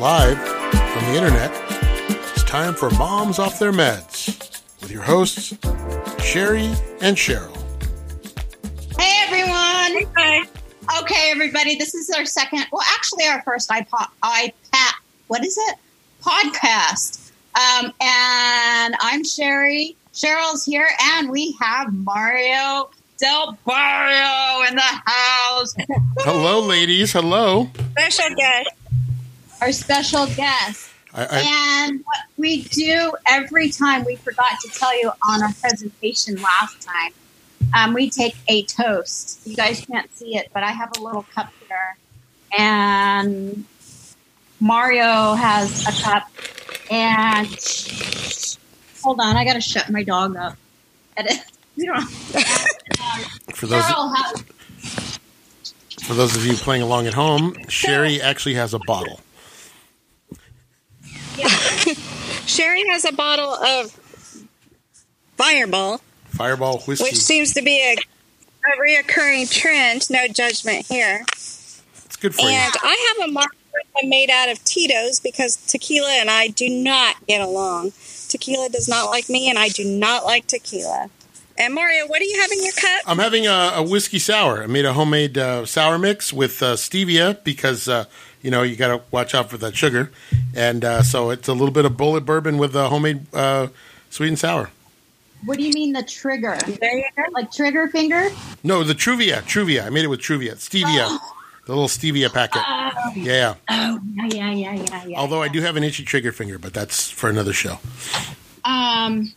live from the internet. It's time for Moms Off Their Meds with your hosts, Cheri and Cheryl. Hey everyone! Hi. Okay, everybody, this is our second, well, actually, our first iPod, iPad, what is it? Podcast. Um, and I'm Cheri. Cheryl's here, and we have Mario Del Barrio in the house. Hello, ladies. Hello. Special guest. Our special guest. I, I, And what we do every time, we forgot to tell you on our presentation last time, um, we take a toast. You guys can't see it, but I have a little cup here. And Mario has a cup. And hold on, I got to shut my dog up. You don't. for those has, for those of you playing along at home, Cheri actually has a bottle. Cheri has a bottle of Fireball, Fireball whiskey. which seems to be a, a reoccurring trend. No judgment here. It's good for And you. And I have a margarita made out of Tito's because tequila and I do not get along. Tequila does not like me, and I do not like tequila. And Mario, what do you have in your cup? I'm having a, a whiskey sour. I made a homemade uh, sour mix with uh, stevia because uh, you know you got to watch out for that sugar, and uh, so it's a little bit of Bulleit bourbon with a homemade uh, sweet and sour. what do you mean the trigger? There you go. Like trigger finger? No, the Truvia, Truvia. I made it with Truvia, stevia, the little stevia packet. Yeah. Oh, yeah, yeah, yeah, yeah, yeah. Although I do have an itchy trigger finger, but that's for another show. Um,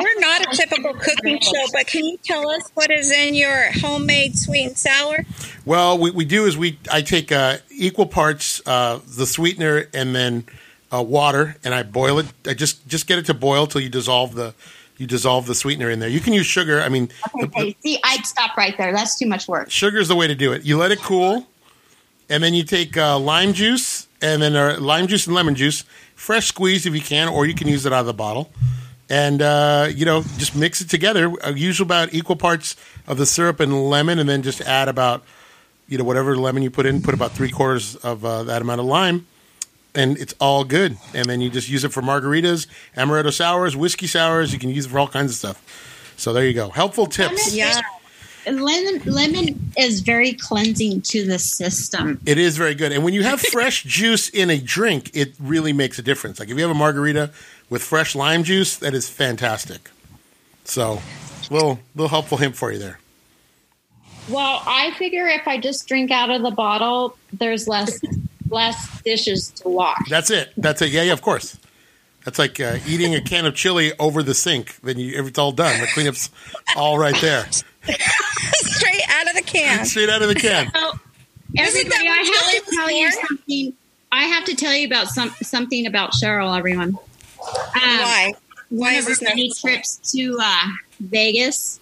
We're not a typical cooking show, but can you tell us what is in your homemade sweet and sour? Well, what we do is we I take uh, equal parts uh, the sweetener and then uh, water, and I boil it. I just just get it to boil till you dissolve the you dissolve the sweetener in there. You can use sugar. I mean, the- the- okay, see, I'd stop right there. That's too much work. sugar is the way to do it. You let it cool, and then you take uh, lime juice and then uh, lime juice and lemon juice, fresh squeeze if you can, or you can use it out of the bottle. And uh, you know, just mix it together. Uh, use about equal parts of the syrup and lemon, and then just add about you know whatever lemon you put in. Put about three quarters of uh, that amount of lime, and it's all good. And then you just use it for margaritas, amaretto sours, whiskey sours. You can use it for all kinds of stuff. So there you go. Helpful tips. Yeah. Lemon, lemon is very cleansing to the system. It is very good. And when you have fresh juice in a drink, it really makes a difference. Like if you have a margarita with fresh lime juice, that is fantastic. So, little little helpful hint for you there. Well, I figure if I just drink out of the bottle, there's less less dishes to wash. That's it. That's it. Yeah, yeah, of course. That's like uh, eating a can of chili over the sink. Then you, it's all done. The cleanup's all right there, Straight out of the can. straight out of the can. So, everybody, I have to tell was you something. I have to tell you about some something about Cheryl. Everyone, Why? Why one is of her many necessary? trips to uh, Vegas,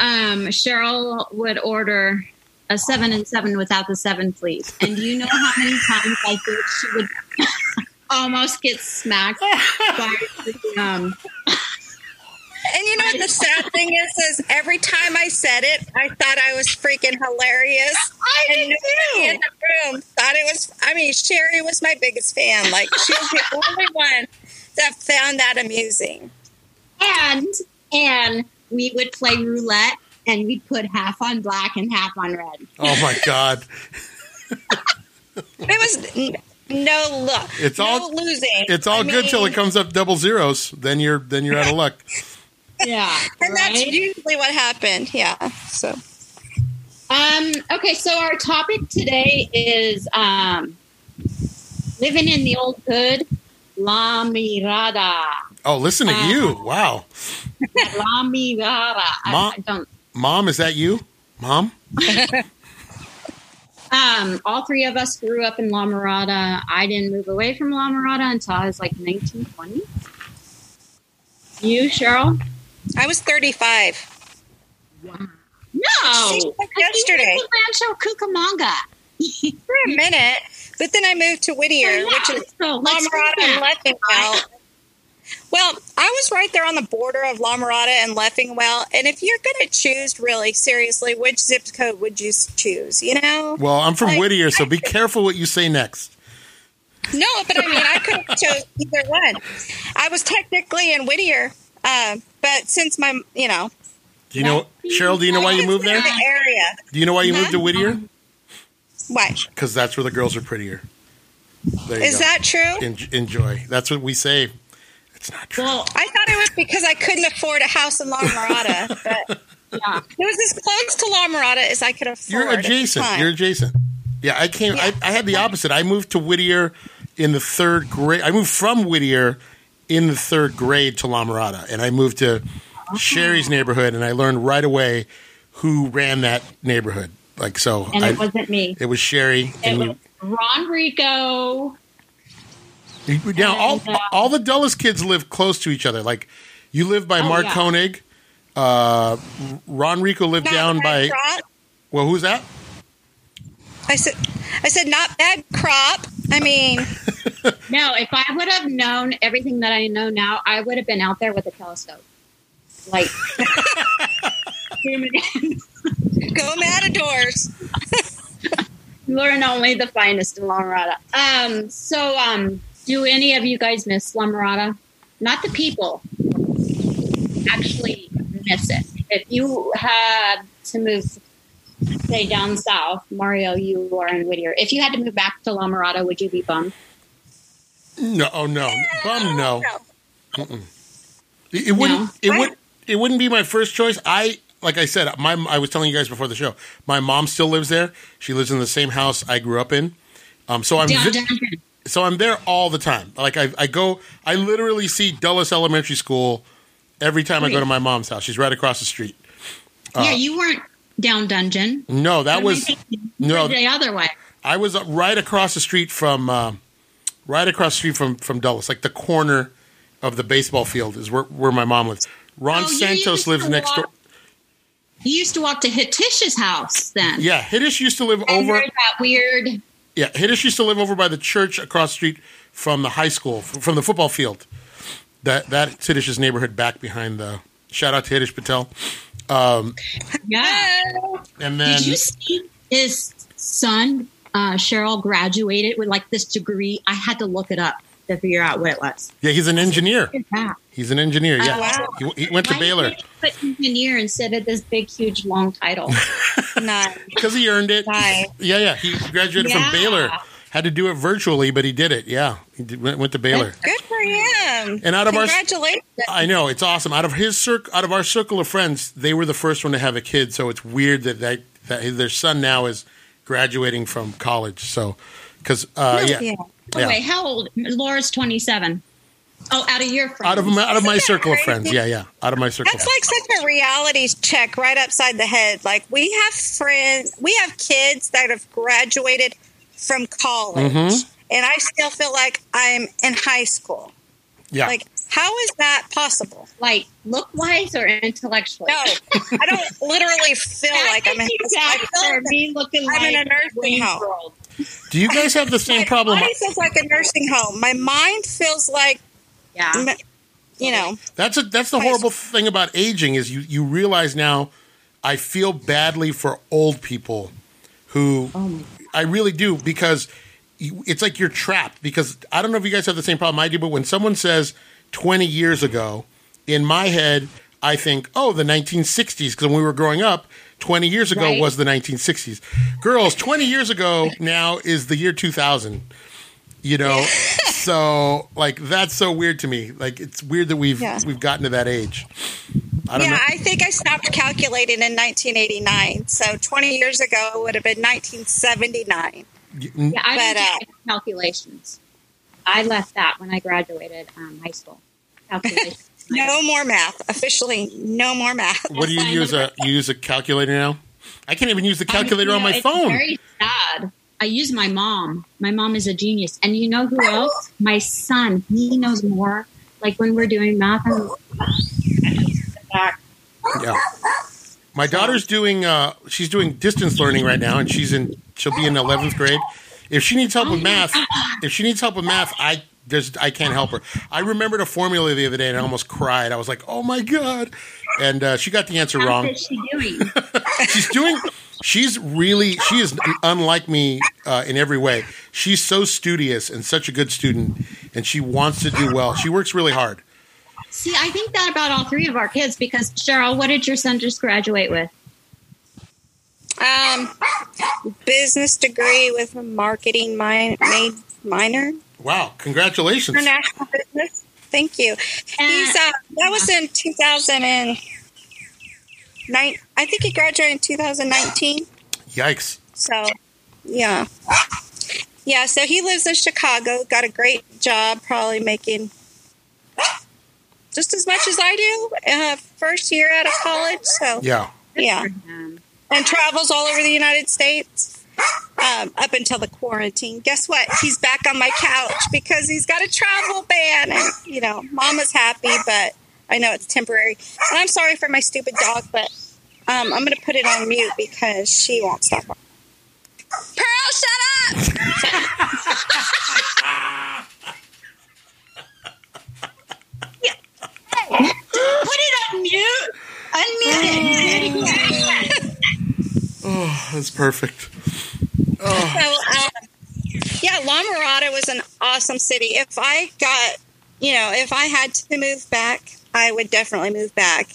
um, Cheryl would order a seven and seven without the seven, please. And do you know how many times I think she would almost get smacked by the, um, And you know what the sad thing is? Is every time I said it, I thought I was freaking hilarious. I and nobody in the room thought it was. I mean, Cheri was my biggest fan. Like she was the only one that found that amusing. and and we would play roulette and we'd put half on black and half on red. Oh my god! It was no luck. It's no all- losing. It's all I good till it comes up double zeros. Then you're then you're out of luck. Yeah, And that's usually what happened. Yeah. So Um, okay, so our topic today is um, living in the old hood, La Mirada. Oh, listen to Uh, you! Wow, La Mirada. I, Ma- I don't. mom, is that you, mom? Um, all three of us grew up in La Mirada. I didn't move away from La Mirada until I was like 19, 20. You, Cheryl? I was 35. No. Seems like I think yesterday. Rancho Cucamonga. For a minute, but then I moved to Whittier, Oh, yeah, which is so La Mirada and. Leffingwell. Well, I was right there on the border of La Mirada and Leffingwell. And if you're going to choose, really, seriously, which zip code would you choose? You know? Well, I'm from Like, Whittier, so be careful what you say next. No, but I mean, I could have chose either one. I was technically in Whittier, uh, but since my, you know, Do you know, Cheryl? Do you know why you moved there? the area. Do you know why you Huh? moved to Whittier? Why Because that's where the girls are prettier. There you is go. that true? En- enjoy? That's what we say. It's not true. Well, I thought it was because I couldn't afford a house in La Mirada, but yeah. it was as close to La Mirada as I could afford. You're adjacent. You're adjacent. Yeah, I came. I, I had the opposite. I moved to Whittier in the third grade. I moved from Whittier in the third grade to La Mirada, and I moved to Cheri's neighborhood, and I learned right away who ran that neighborhood. Like so, And I, it wasn't me. it was Cheri. It And was Ron Rico. you, you- now all uh, all the Dulles kids live close to each other. Like you live by Oh, Mark yeah. Koenig. Uh, Ron Rico lived Not down by crop. well, who's that? I said, I said, not bad crop. I mean, No, if I would have known everything that I know now, I would have been out there with a telescope. Like, go Matadors. learn only the finest in La Mirada. Um, so, um, do any of you guys miss La Mirada? Not the people. Actually, miss it. If you had to move, say down south, Mario, you are in Whittier. If you had to move back to La Mirada, would you be bummed? No, oh no, bum no. It, it wouldn't. No. It would. It wouldn't be my first choice. I like I said. My I was telling you guys before the show. My mom still lives there. She lives in the same house I grew up in. Um, so I'm Down, down, down. so I'm there all the time. Like I, I go. I literally see Dulles Elementary School every time I go to my mom's house. She's right across the street. yeah, you weren't down dungeon. No, that was no. the other way. I was right across the street from, uh, right across the street from from Dulles, like the corner of the baseball field is where where my mom lives. Ron Oh, Santos lives next door. walk- You used to walk to Hitesh's house then. Yeah, Hitesh used to live And over. that weird. Yeah, Hitesh used to live over by the church across the street from the high school, from the football field. That that's Hitesh's neighborhood back behind the. Shout out to Hitesh Patel. Um, yeah. And then Did you see his son, uh, Cheryl, graduated with like this degree? I had to look it up to figure out what it was. yeah, he's an engineer. He's an engineer. Yeah, Oh, wow. he, he went to Why Baylor Put engineer instead of this big, huge, long title. Because he earned it. Nice. Yeah, yeah. He graduated Yeah. from Baylor. Had to do it virtually, but he did it. Yeah, he did, went, went to Baylor. Good for him. And out of our- Congratulations. I know it's awesome. Out of his circle, out of our circle of friends, they were the first one to have a kid. So it's weird that that, that their son now is graduating from college. So because uh, yeah, Yeah. Oh, Yeah. wait, how old? Laura's 27. Oh, out of your friends. out of my, out of my Isn't that circle of friends, yeah, yeah, out of my circle. That's like such a reality check right upside the head. Like we have friends, we have kids that have graduated from college, Mhm. and I still feel like I'm in high school. yeah, Like, how is that possible? Like, look wise or intellectually? No, I don't literally feel like I'm in. I feel like me looking I'm like in a nursing home. World. do you guys have the same my problem? body feels like a nursing home. My mind feels like, Yeah. m- you know, That's a, that's the High horrible thing about aging is you you realize now. I feel badly for old people who Oh I really do because you, it's like you're trapped. Because I don't know if you guys have the same problem I do, but when someone says 20 years ago, in my head, I think, oh, the 1960s. Because when we were growing up, 20 years ago Right. was the 1960s. Girls, 20 years ago now is the year 2000. You know, so like that's so weird to me. Like it's weird that we've Yeah. we've gotten to that age. I don't yeah, know. I think I stopped calculating in 1989. So 20 years ago it would have been 1979. Yeah, I But, don't uh, do calculations. I left that when I graduated um, high school. Calculations. No more math. Officially, no more math. what do you use a you use a calculator now? I can't even use the I mean, calculator you on my it's phone. Very sad. I use my mom. My mom is a genius, and you know who else? My son. He knows more. Like when we're doing math, I'm back. Yeah. My daughter's doing uh she's doing distance learning right now and she's in she'll be in 11th grade. If she needs help with math, if she needs help with math, I there's I can't help her. I remembered a formula the other day and I almost cried. I was like, "Oh my god." And uh, she got the answer How wrong. is she doing? She's doing she's really she is unlike me uh, in every way. she's so studious and such a good student, and she wants to do well. She works really hard. See, I think that about all three of our kids because Cheryl, what did your son just graduate with? Um, business degree with a marketing mi- made minor. Wow! Congratulations. International business. Thank you. He's uh, that was in 2009. I think he graduated in 2019. Yikes! So, yeah, yeah. So he lives in Chicago. Got a great job, probably making just as much as I do. Uh, first year out of college. So Yeah. yeah, and travels all over the United States. Um, up until the quarantine. Guess what? He's back on my couch because he's got a travel ban. And, you know, mama's happy, but I know it's temporary. And I'm sorry for my stupid dog, but um, I'm going to put it on mute because she won't stop. Pearl, shut up! Put it on mute. Unmute it. Oh, that's perfect. So, um, yeah, La Mirada was an awesome city. If I got, you know, if I had to move back, I would definitely move back.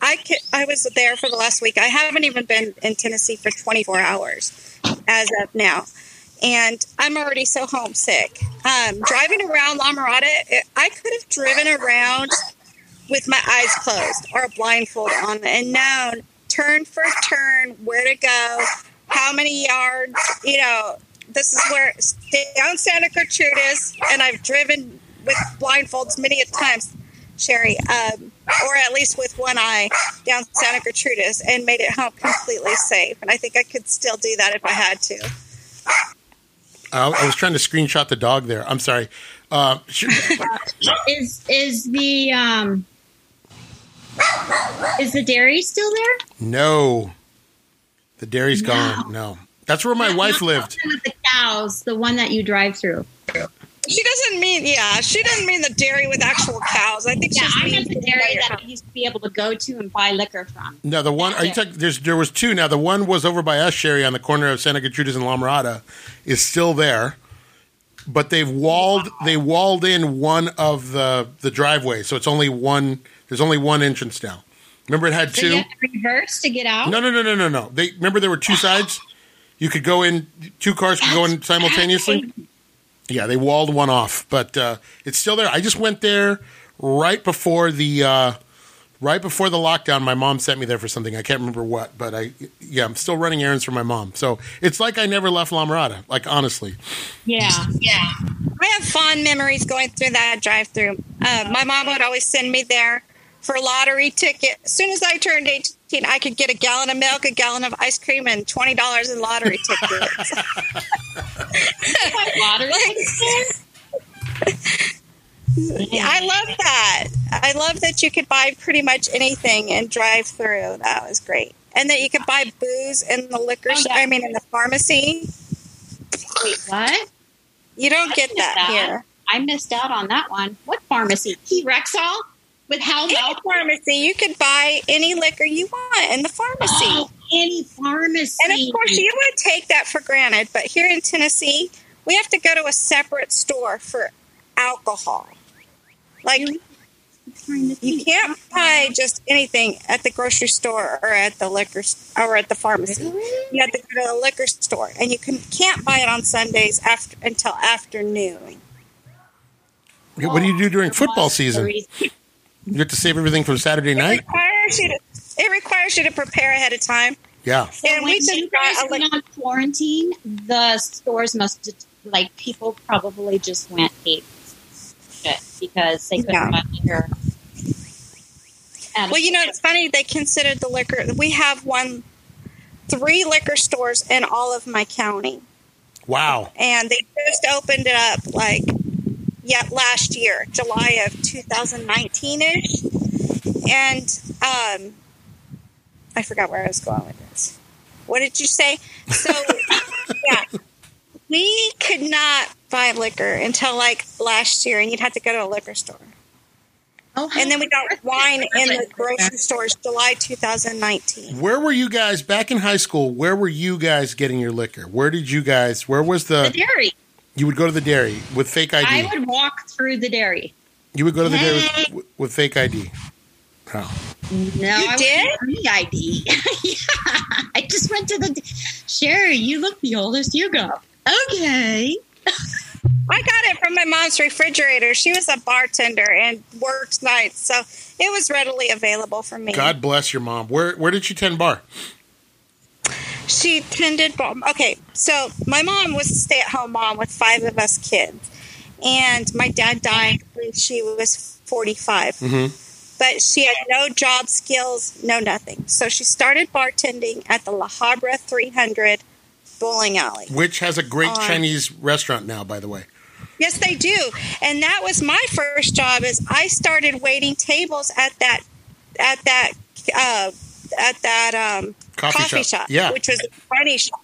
I I was there for the last week. I haven't even been in Tennessee for 24 hours as of now. And I'm already so homesick. Um, driving around La Mirada, I could have driven around with my eyes closed or a blindfold on and known turn for turn where to go, how many yards, you know, this is where down Santa Gertrudes, and I've driven with blindfolds many a times, Cheri, um, or at least with one eye down Santa Gertrudes, and made it home completely safe. And I think I could still do that if I had to. I, I was trying to screenshot the dog there. I'm sorry. Uh, sh- Is is the um is the dairy still there? no, the dairy's gone. No, that's where my wife lived. the one With the cows, the one that you drive through. She doesn't mean, yeah, she doesn't mean the dairy with actual cows. I think Yeah, she I means meant the dairy that I used to be able to go to and buy liquor from. No, the one are you talking, there's there was two. Now the one was over by us, Cheri, on the corner of Santa Gertrudes and La Mirada, is still there, but they've walled they walled in one of the the driveways, so it's only one. There's only one entrance now. Remember, it had So two. you have to reverse to get out. No, no, no, no, no, no. They remember there were two sides. You could go in. Two cars could go in simultaneously. Yeah, they walled one off, but uh, it's still there. I just went there right before the uh, right before the lockdown. My mom sent me there for something. I can't remember what, but I yeah, I'm still running errands for my mom. So it's like I never left La Mirada. Like honestly, Yeah, yeah. I have fond memories going through that drive-through. Uh, my mom would always send me there for a lottery ticket. As soon as I turned 18, I could get a gallon of milk, a gallon of ice cream, and twenty dollars in lottery tickets. Lottery. I love that. I love that you could buy pretty much anything and drive through. That was great. And that you could buy booze in the liquor. Oh, I mean, in the pharmacy. Wait, what? You don't get that, that. here. I missed out on that one. What pharmacy? T Rexall with how In the pharmacy, you could buy any liquor you want in the pharmacy. Oh, any pharmacy. And of course, you would take that for granted, but here in Tennessee, we have to go to a separate store for alcohol. Like, you can't uh-uh. buy just anything at the grocery store or at the liquor s- or at the pharmacy. You have to go to the liquor store, and you can, can't buy it on Sundays after until afternoon. what do you do during football season? You have to save everything from Saturday It night. requires you to. It requires you to prepare ahead of time. Yeah, So and when we just you got guys went on quarantine, the stores must just, like people probably just went ape shit because they couldn't Yeah. buy liquor. Well, you know, it's funny. They considered the liquor. We have one, three liquor stores in all of my county, wow. and they just opened it up like, yeah, last year, July of 2019 ish. And um, I forgot where I was going with this. What did you say? So, yeah, we could not buy liquor until like last year, and you'd have to go to a liquor store. oh, And then we got wine in the grocery stores July 2019. Where were you guys back in high school? Where were you guys getting your liquor? Where did you guys? Where was the the? dairy. You would go to the dairy with fake ID. I would walk through the dairy. you would go to the dairy with, with fake ID. Oh. No, I did? wouldn't ID. yeah, I just went to the. Cheri, you look the oldest. You go. Okay. I got it from my mom's refrigerator. She was a bartender and worked nights, so it was readily available for me. God bless your mom. Where where did she tend bar? She tended bar. Okay, so my mom was a stay at home mom with five of us kids, and my dad died when she was 45. Mm-hmm. But she had no job skills, no nothing. So she started bartending at the La Habra 300 bowling alley. Which has a great Chinese restaurant now, by the way. Yes, they do. And that was my first job. Is I started waiting tables at that at that uh, at that um, Coffee coffee, shop. shop, Yeah. which was a Chinese shop,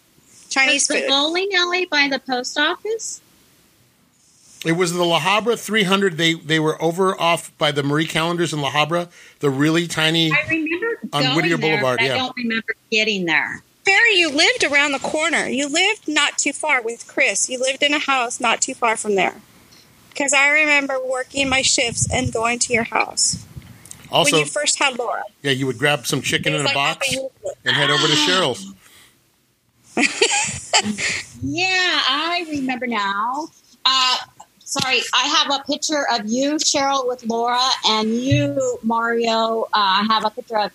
Chinese Was the food. bowling alley by the post office? It was the La Habra 300. They they were over off by the Marie Callender's in La Habra, the really tiny. I remember On going Whittier there, Boulevard, but yeah. I don't remember getting there. Barry, you lived around the corner. You lived not too far with Chris. You lived in a house not too far from there. Because I remember working my shifts and going to your house Also, when you first had Laura. yeah, you would grab some chicken in a like box helping you- and head over to Cheryl's. Yeah, I remember now. Uh, sorry, I have a picture of you, Cheryl, with Laura, and you, Mario. Uh, I have a picture of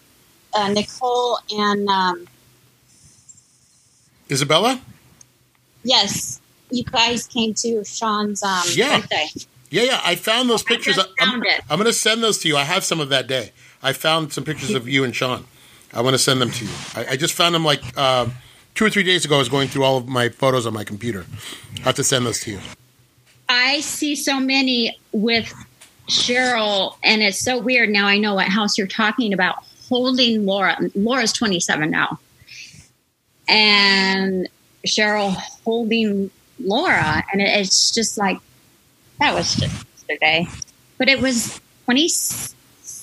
uh, Nicole and um, Isabella? yes, you guys came to Sean's um, Yeah. birthday. Yeah, yeah. I found those pictures. it. I'm going to send those to you. I have some of that day. I found some pictures of you and Sean. I want to send them to you. I, I just found them like uh, two or three days ago. I was going through all of my photos on my computer. I have to send those to you. I see so many with Cheryl, and it's so weird. Now I know what house you're talking about. Holding Laura. Laura's 27 now, and Cheryl holding Laura, and it, it's just like that was just yesterday, but it was 20,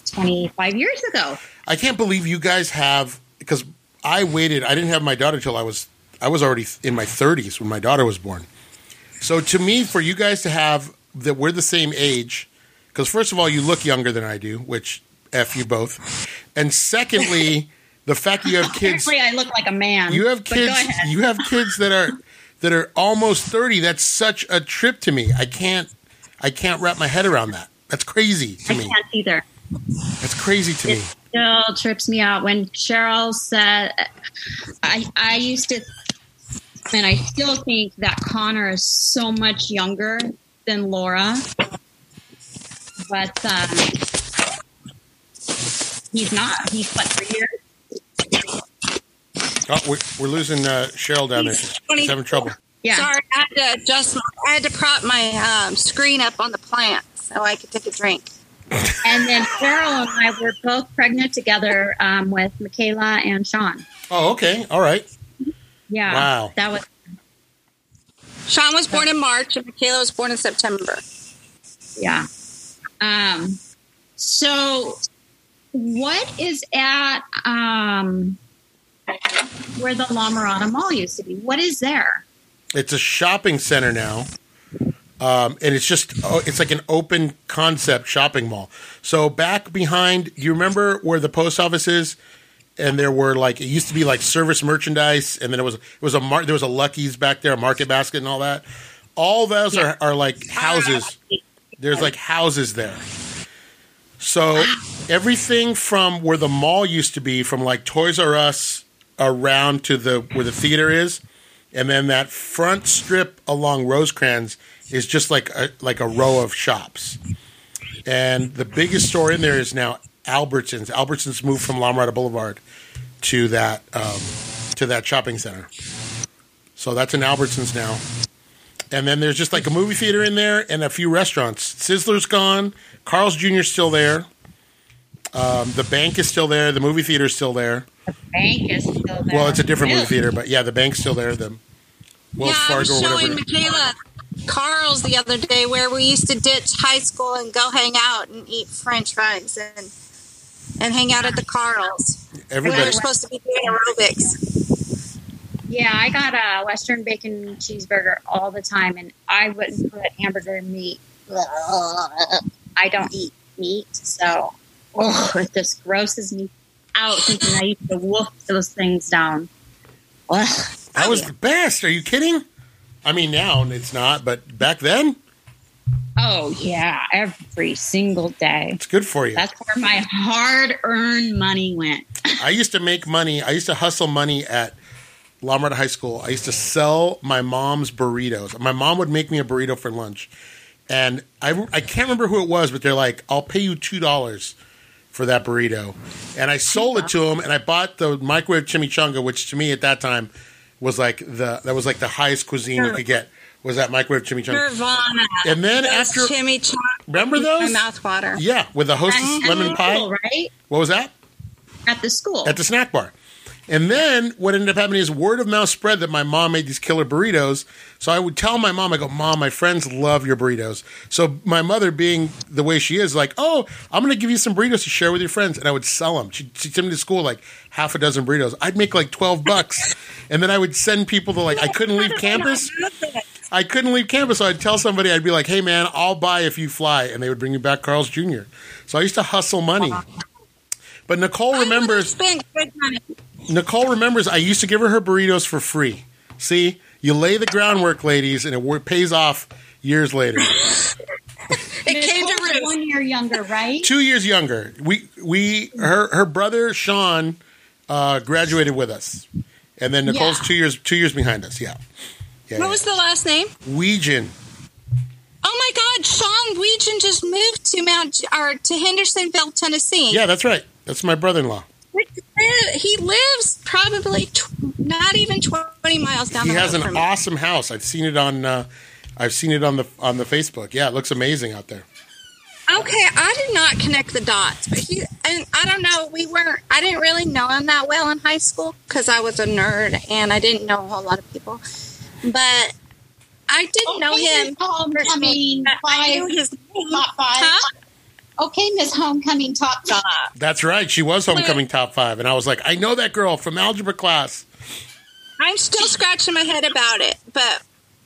25 years ago. I can't believe you guys have because I waited. I didn't have my daughter till I was I was already in my 30s when my daughter was born. So to me, for you guys to have that we're the same age, because first of all, you look younger than I do, which f you both, and secondly, the fact that you have kids, Apparently, I look like a man. you have kids, you have kids that are that are almost 30. That's such a trip to me. I can't I can't wrap my head around that. That's crazy to I me. can't either. That's crazy to me. still trips me out when Cheryl said, I, I used to, and I still think that Connor is so much younger than Laura. But um, he's not. He's what, three years? Oh, we're, we're losing uh, Cheryl down there. She's having trouble. Yeah. Sorry, I had to adjust. My, I had to prop my um, screen up on the plant so I could take a drink. And then Cheryl and I were both pregnant together um, with Michaela and Sean. Oh, okay. All right. Yeah. Wow. That was, Sean was born in March and Michaela was born in September. yeah. Um, so what is at um, where the La Mirada Mall used to be? What is there? It's a shopping center now. Um, and it's just, oh, it's like an open concept shopping mall. So back behind, you remember where the post office is? And there were like, it used to be like service merchandise. And then it was, it was a mar- there was a Lucky's back there, a market basket and all that. All those are, are like houses. There's like houses there. So everything from where the mall used to be, from like Toys R Us around to the where the theater is, and then that front strip along Rosecrans is just like a, like a row of shops. And the biggest store in there is now Albertsons. Albertsons moved from La Mirada Boulevard to that um, to that shopping center. So that's an Albertsons now. And then there's just like a movie theater in there and a few restaurants. Sizzler's gone. Carl's Jr. is still there. Um, the bank is still there. The movie theater is still there. The bank is still there. Well, it's a different movie theater, but yeah, the bank's still there. The Wells yeah, I Fargo was or showing whatever. Michaela Carl's the other day where we used to ditch high school and go hang out and eat French fries and and hang out at the Carl's. We Everybody. were supposed to be doing aerobics. Yeah, I got a Western bacon cheeseburger all the time, and I wouldn't put hamburger meat. I don't eat meat, so oh, it just grosses me out thinking I used to wolf those things down. Ugh. That was the best. Are you kidding? I mean, now it's not, but back then, Oh yeah, every single day. it's good for you. That's where my hard-earned money went. I used to make money. I used to hustle money at La Mirada High School. I used to sell my mom's burritos. My mom would make me a burrito for lunch, and I I can't remember who it was, but they're like, "I'll pay you two dollars for that burrito," and I sold it to them, and I bought the microwave chimichanga, which to me at that time was like the that was like the highest cuisine you could get was that microwave chimichanga. Nirvana. And then Those after- chimichanga, Remember those? My mouth water. Yeah, with the hostess lemon pie. school, right? What was that? At the school. at the snack bar. And then what ended up happening is word of mouth spread that my mom made these killer burritos. So I would tell my mom, I go, Mom, my friends love your burritos. So my mother, being the way she is, like, Oh, I'm going to give you some burritos to share with your friends. And I would sell them. She'd, she'd send me to school like half a dozen burritos. I'd make like 12 bucks. and then I would send people to like, I couldn't leave campus. I couldn't leave campus. So I'd tell somebody, I'd be like, Hey, man, I'll buy if you fly. And they would bring me back Carl's Jr. So I used to hustle money. But Nicole remembers. Spent good money. Nicole remembers I used to give her her burritos for free. See, you lay the groundwork, ladies, and it pays off years later. It came to Nicole's one year younger, right? Two years younger. We we her her brother Sean uh, graduated with us, and then Nicole's Yeah. two years two years behind us. Yeah, yeah. What was the last name? Weegan? Oh my God, Sean Weegan just moved to Mount or to Hendersonville, Tennessee. Yeah, that's right. That's my brother-in-law. He lives probably tw- not even twenty miles down He the road He has an from me. awesome house. I've seen it on. Uh, I've seen it on the on the Facebook. Yeah, it looks amazing out there. Okay, I did not connect the dots, but he and I don't know. We weren't. I didn't really know him that well in high school because I was a nerd and I didn't know a whole lot of people. But I did know Okay, him. Miss Homecoming I knew his name. top five. Huh? Okay, Miss Homecoming top five. That's right. She was homecoming top five, and I was like, I know that girl from algebra class. I'm still scratching my head about it, but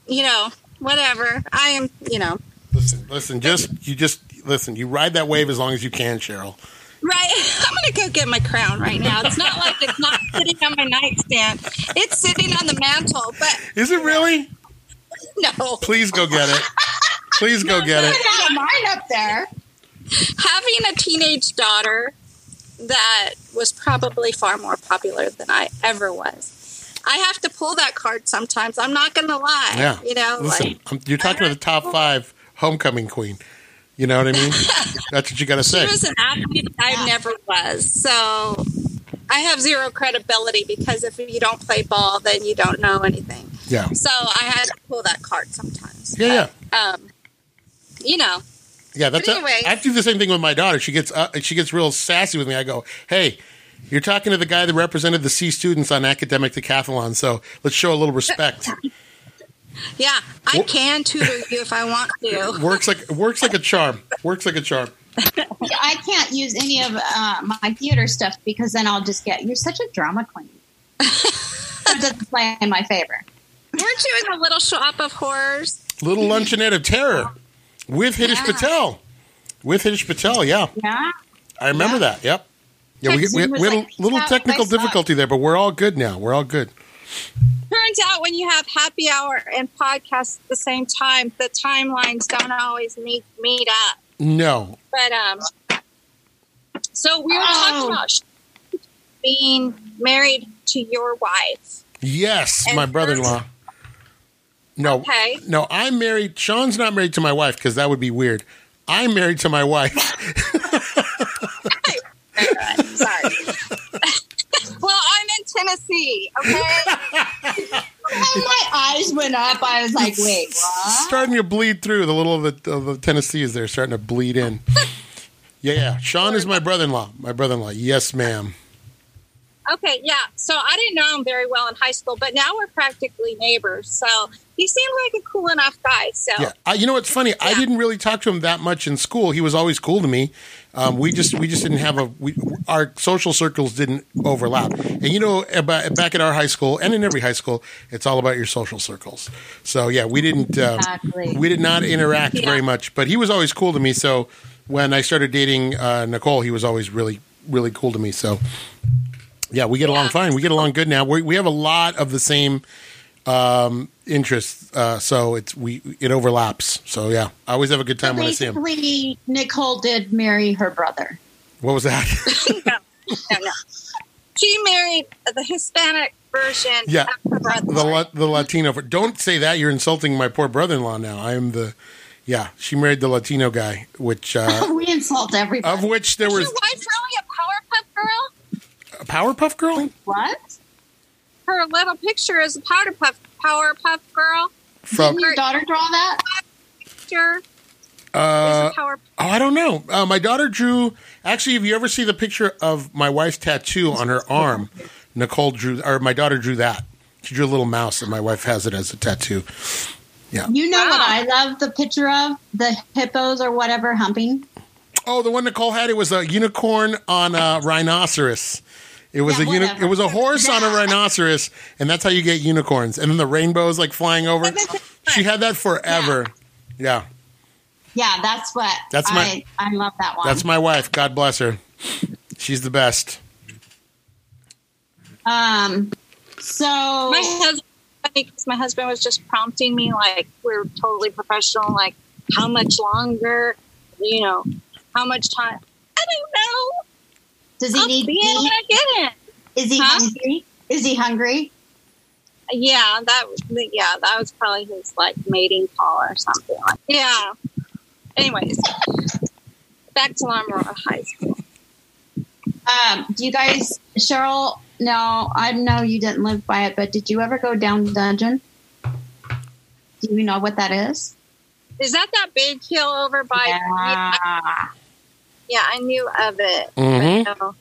you know, whatever. I am, you know, Listen, listen, just you just listen. You ride that wave as long as you can, Cheryl. right. I'm gonna go get my crown right now. It's not like it's not sitting on my nightstand. It's sitting on the mantle, but Is it really? no. Please go get it. Please go get it. Got mine up there. Having a teenage daughter that was probably far more popular than I ever was. I have to pull that card sometimes. I'm not going to lie. Yeah. You know, Listen, like I'm, you're talking to the top five homecoming queen. You know what I mean? That's what you got to say. she was an athlete I Yeah. never was. So I have zero credibility because if you don't play ball, then you don't know anything. Yeah. So I had to pull that card sometimes. Yeah, yeah. Um, you know, Yeah, that's But a, anyways. I do the same thing with my daughter. She gets uh, she gets real sassy with me. I go, "Hey, you're talking to the guy that represented the C students on academic decathlon, so let's show a little respect." yeah, I can tutor you if I want to. works like works like a charm. Works like a charm. I can't use any of uh, my theater stuff because then I'll just get, you're such a drama queen. that doesn't play in my favor. Weren't you in the little shop of horrors? Little luncheonette of terror with Hitesh Yeah. Patel. With Hitesh Patel, yeah, Yeah. I remember Yeah. that. Yep. Yeah, we, we, we was had a little technical difficulty there, but we're all good now. We're all good. Turns out when you have happy hour and podcast at the same time, the timelines don't always meet meet up. No, But um, so we were Oh. talking about being married to your wife. yes, And my brother-in-law. No, Okay. no, I'm married. Sean's not married to my wife because that would be weird. I'm married to my wife. Sorry. well, I'm in Tennessee. Okay. And my eyes went up. I was like, wait, what? starting to bleed through. The little of the, of the Tennessee is there, starting to bleed in. Yeah, yeah. Sean is my brother-in-law. My brother-in-law. Yes, ma'am. Okay, yeah. So I didn't know him very well in high school, but now we're practically neighbors. So he seemed like a cool enough guy. So Yeah, I, you know what's funny? I didn't really talk to him that much in school. He was always cool to me. Um, we just we just didn't have a we, our social circles didn't overlap. And you know, about, back at our high school and in every high school, it's all about your social circles. So yeah, we didn't uh, Exactly. we did not interact Yeah. very much. But he was always cool to me. So when I started dating uh, Nicole, he was always really really cool to me. So yeah, we get along fine. We get along good now. We we have a lot of the same um, interests, uh, so it's we it overlaps. So yeah, I always have a good time when I see him. Basically, Nicole did marry her brother. What was that? no, no, no. She married the Hispanic version Yeah. of her brother. the La- the Latino. Don't say that. You're insulting my poor brother-in-law. Now I am the. Yeah, she married the Latino guy, which uh, we insult everybody. of which there Is was your wife really a Powerpuff Girl? a Powerpuff Girl. what? Her little picture is a Powerpuff Powerpuff Girl From Didn't your daughter draw that? picture. uh, is a Power. oh, I don't know. Uh, my daughter drew. Actually, if you ever see the picture of my wife's tattoo on her arm, Nicole drew, or my daughter drew that. She drew a little mouse, and my wife has it as a tattoo. Yeah. You know Wow. what I love the picture of? The hippos or whatever humping. Oh, the one Nicole had it was a unicorn on a rhinoceros. It was Yeah, a uni- it was a horse on a rhinoceros, and that's how you get unicorns. And then the rainbows like flying over. She had that forever. Yeah, Yeah, that's what. That's my- I, I love that one. that's my wife. God bless her. She's the best. um. So My husband, because my husband was just prompting me, like we're totally professional. Like, how much longer? You know, how much time? I don't know. Does he I'll need to eat? to get it. Is he Huh? hungry? Is he hungry? Yeah, that was yeah, that was probably his like mating call or something. Like yeah. Anyways, back to Lamar High School. Um, do you guys, Cheryl? No, I know you didn't live by it, but did you ever go down the dungeon? Do you know what that is? Is that that big hill over by? yeah. Yeah, I knew of it. Mhm. but no.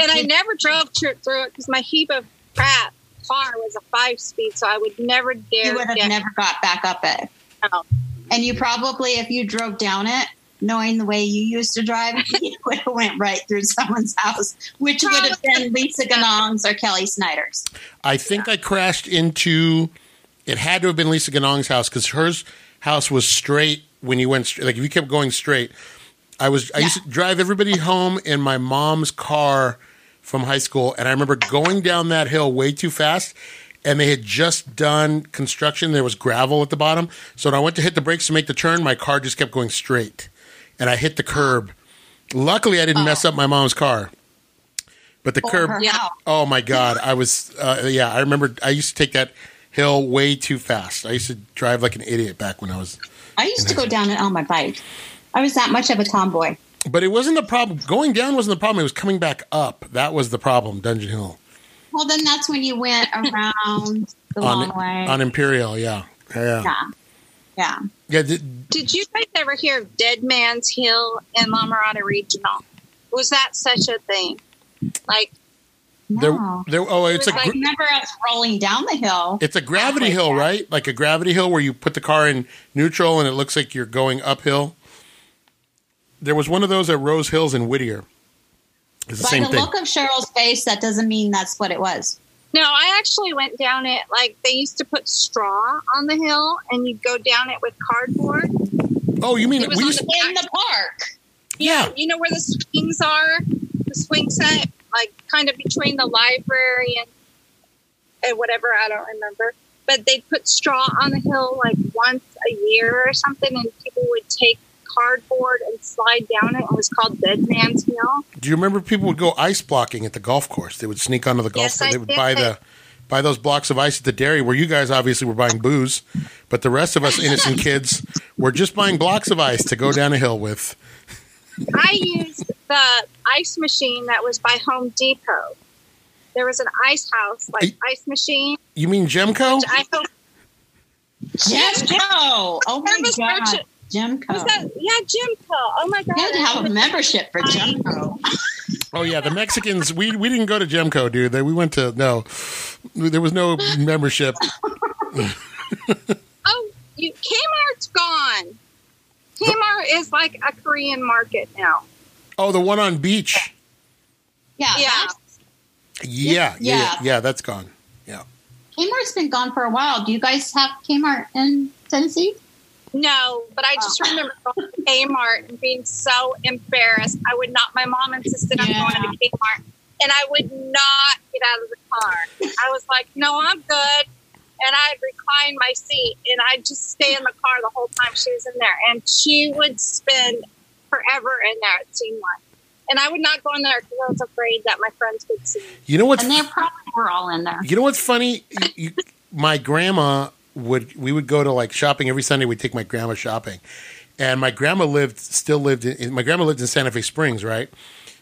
And I never drove tr- through it because my heap of crap car was a five speed, so I would never dare. You would have get- never got back up it. No. And you probably, if you drove down it, knowing the way you used to drive, you would have went right through someone's house, which would have been Lisa Ganong's or Kelly Snyder's. I think I crashed into. It had to have been Lisa Ganong's house because hers house was straight when you went str- like if you kept going straight. I was I used to drive everybody home in my mom's car from high school, and I remember going down that hill way too fast. And they had just done construction. There was gravel at the bottom. So when I went to hit the brakes to make the turn, my car just kept going straight. And I hit the curb. Luckily, I didn't mess up my mom's car. But the Or curb, Yeah. Oh my god, I was uh, yeah, I remember I used to take that hill way too fast. I used to drive like an idiot back when I was I used to go down it on my bike. I was that much of a tomboy. But it wasn't the problem. Going down wasn't the problem. It was coming back up. That was the problem, Dungeon Hill. Well, then that's when you went around the On long way. on Imperial, yeah. Yeah. yeah. Yeah. Yeah, did, Did you guys ever hear of Dead Man's Hill in La Mirada Regional? Was that such a thing? Like, there, No. there oh, it's a was I gr- remember us rolling down the hill. it's a gravity hill, down. right? Like a gravity hill where you put the car in neutral and it looks like you're going uphill. There was one of those at Rose Hills in Whittier. It's the By same the thing. look of Cheryl's face, that doesn't mean that's what it was. no, I actually went down it. Like, they used to put straw on the hill, and you'd go down it with cardboard. oh, you mean It was we used, the In the park. yeah. You know where the swings are? The swing set, like, kind of between the library and, and whatever. I don't remember. But they'd put straw on the hill, like, once a year or something, and people would take cardboard and slide down it. It was called Dead Man's Hill. Do you remember people would go ice blocking at the golf course? They would sneak onto the golf Yes, course. I They would did. buy the buy those blocks of ice at the dairy where you guys obviously were buying booze, but the rest of us innocent kids were just buying blocks of ice to go down a hill with. I used the ice machine that was by Home Depot. There was an ice house, like ice machine. You mean Gemco? Which I hope Gemco. Oh my God. Merchant. Gemco. was that. Yeah, Gemco. Oh my god! You had to have a membership for I- Gemco. Oh yeah, the Mexicans. We we didn't go to Gemco, dude. They, we went to no. There was no membership. Oh, you, Kmart's gone. Kmart is like a Korean market now. Oh, the one on beach. Yeah. Yeah. Yeah, yeah, yeah, Yeah. yeah. That's gone. Yeah. Kmart's been gone for a while. Do you guys have Kmart in Tennessee? No, but I just Oh. remember going to Kmart and being so embarrassed. I would not. My mom insisted on Yeah. going to Kmart, and I would not get out of the car. I was like, "No, I'm good," and I'd recline my seat, and I'd just stay in the car the whole time she was in there, and she would spend forever in there. It seemed like, and I would not go in there because I was afraid that my friends would see. me. You know what's And they probably were all in there. You know what's funny? You, you, my grandma would we would go to like shopping every Sunday. We'd take my grandma shopping, and my grandma lived still lived in my grandma lived in Santa Fe Springs, right?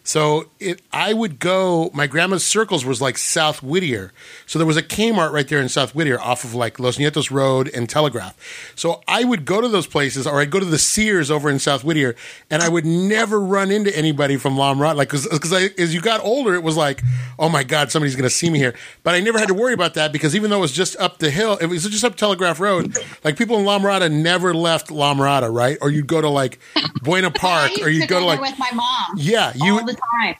So it, I would go. My grandma's circles was like South Whittier, so there was a Kmart right there in South Whittier, off of like Los Nietos Road and Telegraph. So I would go to those places, or I'd go to the Sears over in South Whittier, and I would never run into anybody from La Mirada. Like, because as you got older, it was like, oh my god, somebody's going to see me here. But I never had to worry about that because even though it was just up the hill, it was just up Telegraph Road. Like people in La Mirada never left La Mirada, right? Or you'd go to like Buena Park, or you'd to go to like with my mom. yeah, you the time.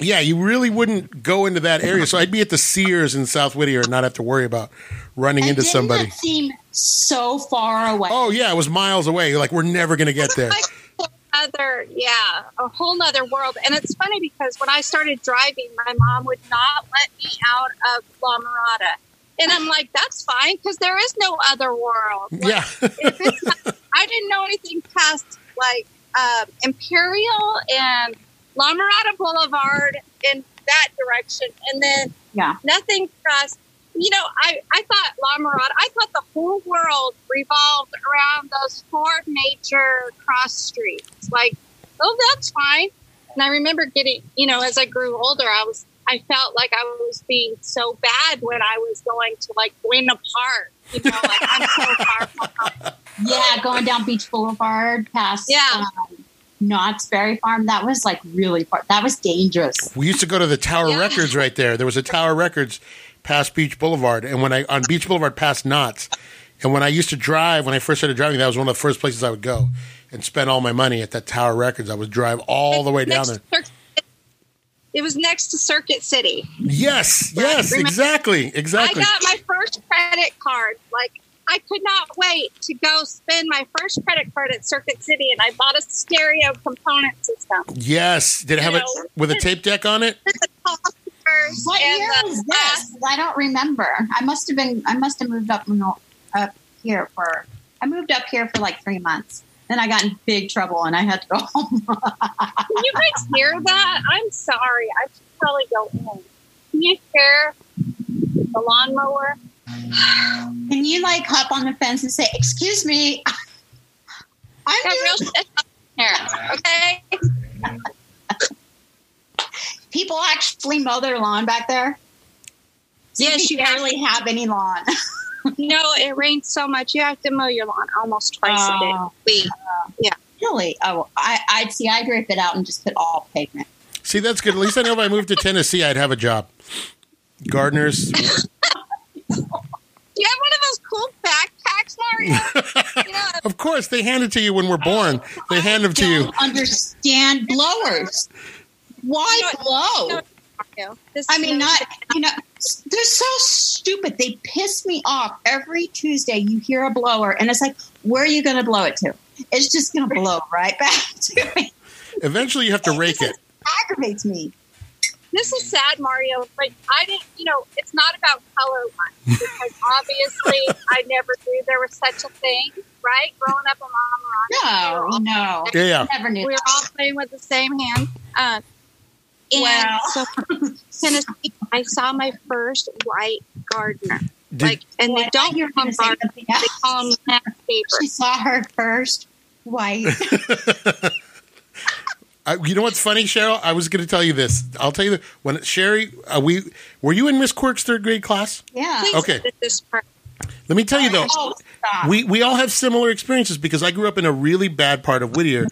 yeah, you really wouldn't go into that area. So I'd be at the Sears in South Whittier and not have to worry about running And into didn't somebody. that seem so far away? Oh yeah, it was miles away. Like we're never gonna get there. Other, yeah, a whole nother world. And it's funny because when I started driving, my mom would not let me out of La Mirada. And I'm like, that's fine because there is no other world. Like, Yeah, if it's not- I didn't know anything past like um, Imperial and La Mirada Boulevard in that direction, and then Yeah. nothing crossed. You know, I, I thought La Mirada, I thought the whole world revolved around those four major cross streets. Like, oh, that's fine. And I remember getting, you know, as I grew older, I was, I felt like I was being so bad when I was going to like Buena Park. You know, like I'm so far from. Yeah, going down Beach Boulevard past Yeah. um, Knott's Berry Farm. That was like really far. That was dangerous. we used to go to the Tower Yeah. Records right there. There was a Tower Records past Beach Boulevard, and when I on Beach Boulevard past Knott's, and when I used to drive, when I first started driving, that was one of the first places I would go and spend all my money at that Tower Records. I would drive all the way down there. It was next to Circuit City. Yes, yes, exactly, exactly. I got my first credit card. Like I could not wait to go spend my first credit card at Circuit City, and I bought a stereo component system. Yes, did it have You it with a tape deck on it? What year the was glass- this? I don't remember. I must have been. I must have moved up up here for. I moved up here for like three months. Then I got in big trouble and I had to go home. Can you guys hear that? I'm sorry. I should probably go in. Can you hear the lawnmower? Can you like hop on the fence and say, "Excuse me"? I'm Got doing- real shit here. Okay. people actually mow their lawn back there. Yes, you you have barely have any lawn. No, it rains so much. You have to mow your lawn almost twice a day. Oh. Week. Really? Oh, I, I'd see. I'd rip it out and just put all pavement. See, that's good. At least I know if I moved to Tennessee, I'd have a job. Gardeners. Do you have one of those cool backpacks, Mario? you know, Of course, they hand it to you when we're born. They hand them to you. Understand blowers. Why You know- blow? you know- this I mean, not you know. They're so stupid. They piss me off every Tuesday. You hear a blower, and it's like, where are you going to blow it to? It's just going to blow right back to me. Eventually, you have to rake it. aggravates me. This is sad, Mario. But I didn't. You know, it's not about color line because obviously I never knew there was such a thing. Right, growing up in Mama No, no, Yeah, yeah. never knew. we were that. all playing with the same hand. Uh, and Wow. so Tennessee, I saw my first white gardener. Did- like, and they don't hear were call them say they call them landscapers. She saw her first white. I, you know what's funny, Cheryl? I was going to tell you this. I'll tell you that when Cheri, uh, we were you in Miss Quirk's third grade class? Yeah. Please Okay. This part. Let me tell you though, Oh, we we all have similar experiences because I grew up in a really bad part of Whittier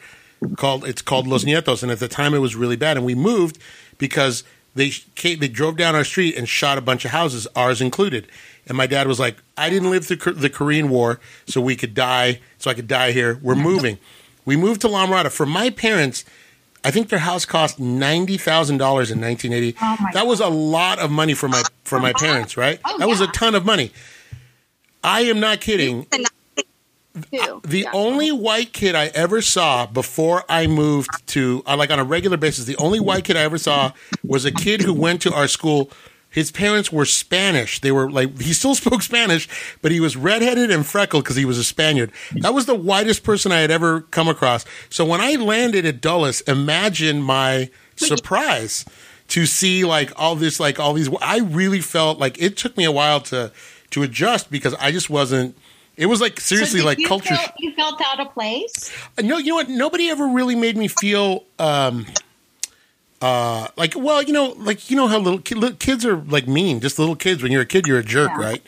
called it's called Los Nietos, and at the time it was really bad, and we moved because they came, they drove down our street and shot a bunch of houses, ours included. And my dad was like, "I didn't live through the Korean War, so we could die, so I could die here. We're moving." We moved to La Mirada. For my parents, I think their house cost ninety thousand dollars in nineteen eighty. Oh, my that was a lot of money for my for my parents, right? Oh, that was a ton of money. I am not kidding. The too. The Yeah. only white kid I ever saw before I moved to, uh, like on a regular basis, the only white kid I ever saw was a kid who went to our school. His parents were Spanish. They were like, he still spoke Spanish, but he was redheaded and freckled because he was a Spaniard. That was the whitest person I had ever come across. So when I landed at Dulles, imagine my surprise to see like all this, like all these. I really felt like it took me a while to to adjust because I just wasn't. It was like seriously So like culture. Feel, you felt out of place. No, you know what? Nobody ever really made me feel um, uh, like well, you know, like you know how little, ki- little kids are like mean. Just little kids. When you're a kid, you're a jerk, Yeah. right?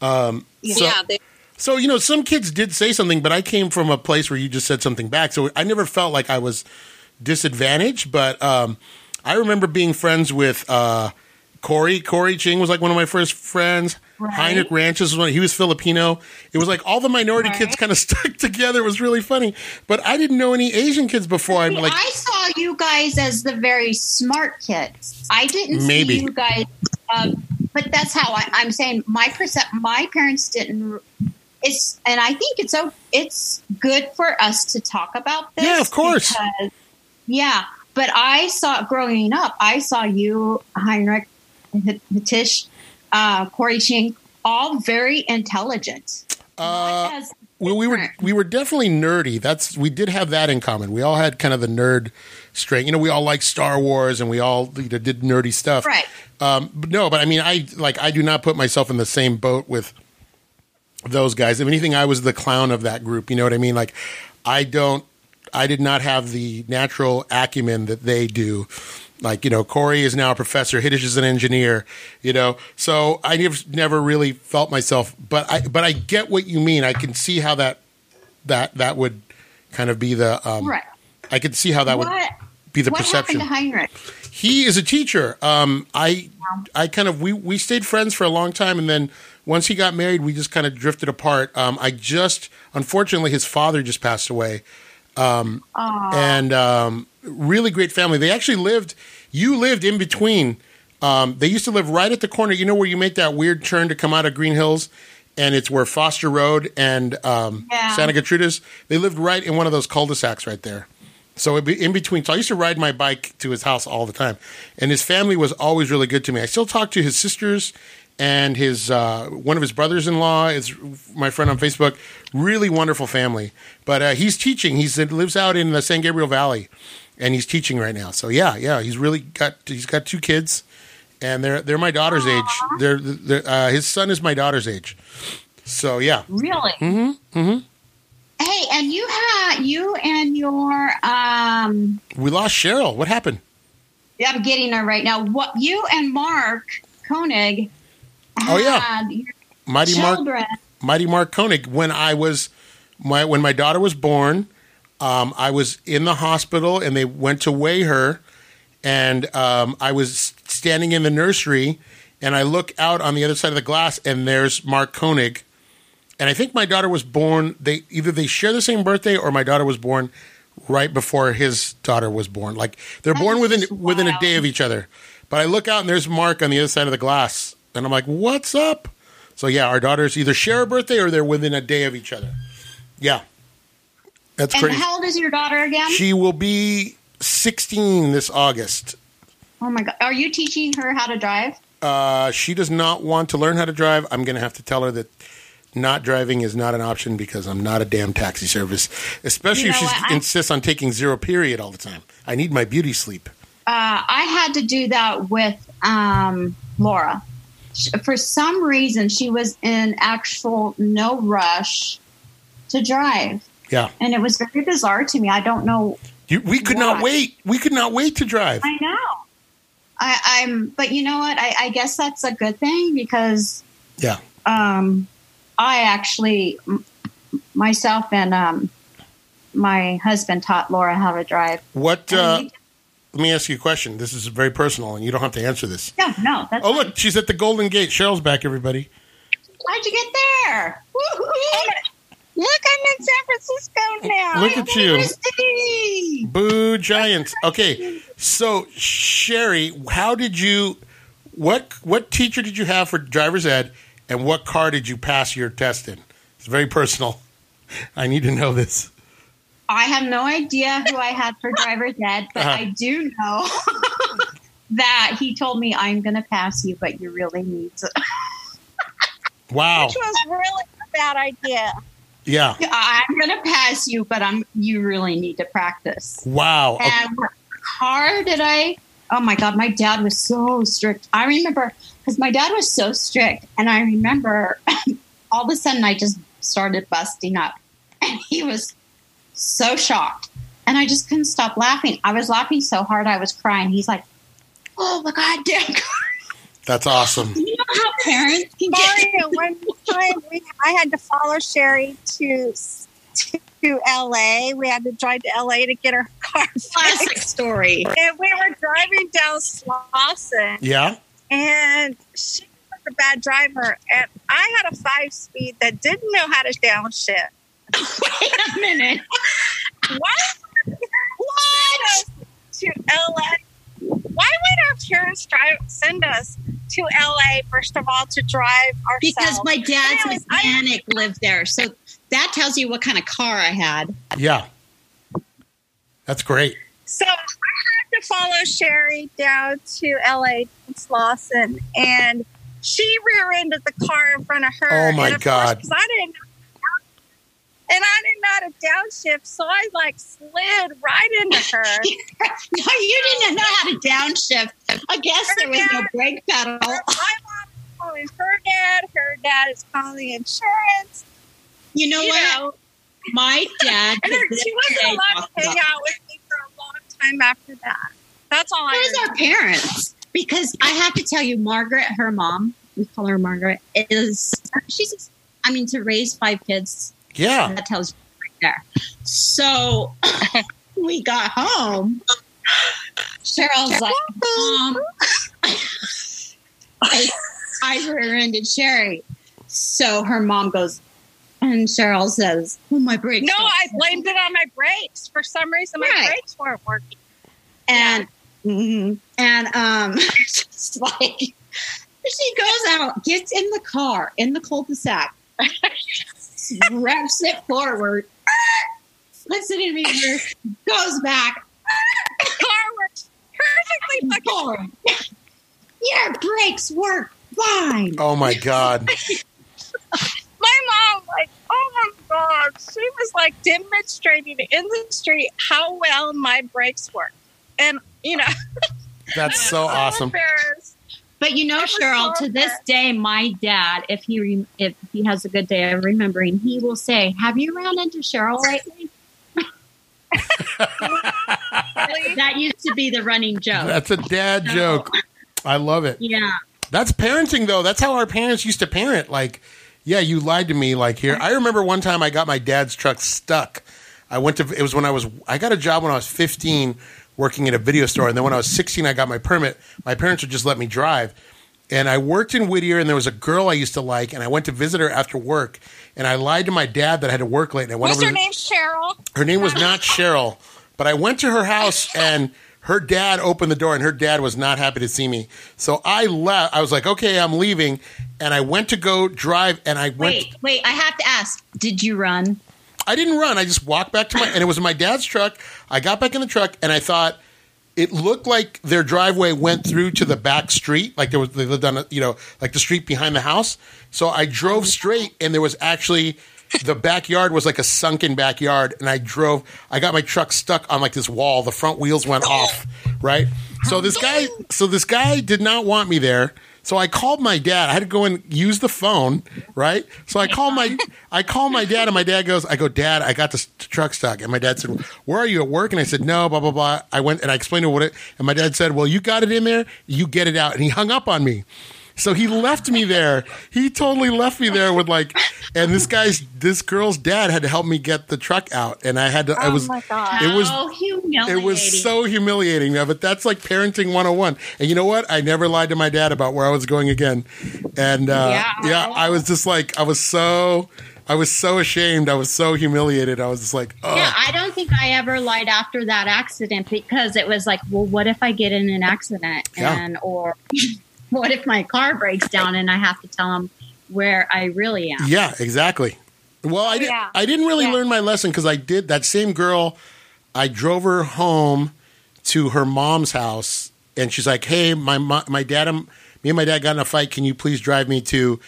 Yeah. So- yeah, they, So you know, some kids did say something, but I came from a place where you just said something back, so I never felt like I was disadvantaged. But um, I remember being friends with uh, Corey. Corey Ching was like one of my first friends. Right. Heinrich Ranches was one. He was Filipino. It was like all the minority kids kind of stuck together. It was really funny. But I didn't know any Asian kids before. I'm like, I saw you guys as the very smart kids. I didn't Maybe. see you guys, uh, but that's how I, I'm saying. My percep- my parents didn't. It's and I think it's so it's good for us to talk about this. Yeah, of course. because- yeah, but I saw growing up. I saw you, Heinrich, Hitesh, uh, Corey Ching, all very intelligent. uh, well, we were we were definitely nerdy. That's we did have that in common. We all had kind of the nerd strength. You know, we all liked Star Wars and we all you know, did nerdy stuff. right. Um, but no, but I mean, I like I do not put myself in the same boat with those guys. If anything, I was the clown of that group. You know what I mean? Like, I don't, I did not have the natural acumen that they do. Like, you know, Corey is now a professor. Hitesh is an engineer. You know, so I never, never really felt myself. But I, but I get what you mean. I can see how that, that, that would kind of be the. Um, Right. I could see how that what would be the what perception. happened to Heinrich? He is a teacher. Um, I I kind of we we stayed friends for a long time, and then once he got married, we just kind of drifted apart. Um, I just unfortunately his father just passed away, Oh, and um, really great family. They actually lived. You lived in between. Um, they used to live right at the corner. You know where you make that weird turn to come out of Green Hills, and it's where Foster Road and um, Yeah. Santa Gertrudes. They lived right in one of those cul-de-sacs right there. So it'd be in between. So I used to ride my bike to his house all the time, and his family was always really good to me. I still talk to his sisters and his uh, one of his brothers-in-law is my friend on Facebook. Really wonderful family. But uh, he's teaching. He's lives out in the San Gabriel Valley, and he's teaching right now. So yeah, yeah, he's really got he's got two kids, and they're they're my daughter's age. They're, they're uh, his son is my daughter's age. So yeah, Really? Mm-hmm. Mm-hmm. Hey, and you had you and your um we lost Cheryl. What happened? yeah, I'm getting her right now. What you and Mark Koenig Oh, yeah. Mighty Mark children. Mighty Mark Koenig. When I was my when my daughter was born, um, I was in the hospital and they went to weigh her, and um, I was standing in the nursery, and I look out on the other side of the glass, and there's Mark Koenig, and I think my daughter was born. They either they share the same birthday or my daughter was born right before his daughter was born. Like they're That born within just within a day of each other. But I look out and there's Mark on the other side of the glass, and I'm like, "What's up?" So yeah, our daughters either share a birthday or they're within a day of each other. Yeah, that's And crazy. how old is your daughter again? She will be 16 this August. oh my god. Are you teaching her how to drive? Uh, she does not want to learn how to drive. I'm going to have to tell her that not driving is not an option because I'm not a damn taxi service, especially You if she? I- insists on taking zero period all the time. I need my beauty sleep. Uh, I had to do that with um, Laura. For some reason, she was in actual no rush to drive, Yeah. and it was very bizarre to me. I don't know You, we could not wait. We could not wait to drive. I know. I, I'm, but you know what? I, I guess that's a good thing because Yeah. um, I actually, myself and um, my husband taught Laura how to drive. What uh, let me ask you a question. This is very personal, and you don't have to answer this. No, no. That's Oh, look, she's at the Golden Gate. Cheryl's back, everybody. How'd you get there? Woo-hoo. Look, I'm in San Francisco now. Look at you. Boo Giants. Okay, so Cheri, how did you? What what teacher did you have for driver's ed, and what car did you pass your test in? It's very personal. I need to know this. I have no idea who I had for driver's ed, but Uh-huh. I do know that he told me I'm going to pass you, but you really need to. Wow. Which was really a bad idea. Yeah. I'm going to pass you, but I'm you really need to practice. Wow. Okay. And did I? Oh my God, my dad was so strict. I remember because my dad was so strict, and I remember all of a sudden I just started busting up, and he was so shocked, and I just couldn't stop laughing. I was laughing so hard I was crying. He's like, "Oh my goddamn!" That's awesome. you parents can get Mario, one time we, I had to follow Cheri to to LA. We had to drive to LA to get her car classic fixed. story. And we were driving down Slauson, Yeah. and she was a bad driver. And I had a five speed that didn't know how to downshift. Wait a minute. Why? What? To LA. Why would our parents drive send us to LA first of all to drive ourselves? Because my dad's Anyways, I- lived there, so that tells you what kind of car I had. Yeah. That's great. So I had to follow Cheri down to LA to Slauson, and she rear-ended the car in front of her. Oh, my and God. Because I didn't. And I didn't know how to downshift, so I like slid right into her. No, you didn't know how to downshift. I guess there was no brake pedal. my mom is calling her dad. Her dad is calling the insurance. You know you what? know, My dad. and then she wasn't allowed to hang out with me for a long time after that. That's all I. It was our parents. Because I have to tell you, Margaret, her mom, we call her Margaret, is she's. I mean, to raise five kids, Yeah. that tells you right there. So we got home. Cheryl's like, Mom, I, I rear-ended Cheri. So her mom goes, and Cheryl says, "Oh, my brakes." No, I blamed it on my brakes. For some reason, my Right. brakes weren't working. and mhm. and um, just like she goes out, gets in the car in the cul-de-sac, revs it forward, puts it in reverse, goes back, The car works perfectly fucking forward. Your brakes work fine. Oh my God. my mom like oh my god she was like demonstrating in the street how well my brakes work and you know That's so I'm awesome. embarrassed. But you know, Cheryl, so to this day, my dad, if he re- if he has a good day of remembering, he will say, "Have you ran into Cheryl lately?" That used to be the running joke. That's a dad joke. I love it. Yeah. That's parenting, though. That's how our parents used to parent. Like, yeah, you lied to me. Like here, I remember one time I got my dad's truck stuck. I went to. It was when I was. I got a job when I was 15, working at a video store, and then when I was 16, I got my permit. My parents would just let me drive. And I worked in Whittier, and there was a girl I used to like, and I went to visit her after work, and I lied to my dad that I had to work late, and I went what's over her to- name cheryl her name was not Cheryl, but I went to her house and her dad opened the door and her dad was not happy to see me. So I left. I was like, okay, I'm leaving. And I went to go drive and I went. Wait, wait. I have to ask. Did you run? I didn't run. I just walked back to my, and it was my dad's truck. I got back in the truck and I thought, it looked like their driveway went through to the back street, like there was they lived on, a, you know, like the street behind the house. So I drove straight, and there was actually the backyard was like a sunken backyard, and I drove. I got my truck stuck on like this wall. The front wheels went off, right? So this guy, so this guy did not want me there. So I called my dad. I had to go and use the phone, right? So I called my I called my dad, and my dad goes, I go, Dad, I got this truck stuck. And my dad said, Where are you at work? And I said, No, blah blah blah. I went and I explained to him what it, and my dad said, Well, you got it in there, you get it out. And he hung up on me. So he left me there. He totally left me there with like, and this guy's, this girl's dad had to help me get the truck out, and I had to. I Oh was, my God. it was, Oh, humiliating. it was so humiliating. Yeah, but that's like parenting 101. And you know what? I never lied to my dad about where I was going again. And uh, yeah. Yeah. I was just like, I was so, I was so ashamed. I was so humiliated. I was just like, oh, Yeah, I don't think I ever lied after that accident because it was like, well, what if I get in an accident Yeah. and or what if my car breaks down and I have to tell them where I really am? Yeah, exactly. Well, oh, I, did, yeah. I didn't really Yeah. learn my lesson because I did that same girl. I drove her home to her mom's house, and she's like, "Hey, my my dad, and me and my dad got in a fight. Can you please drive me to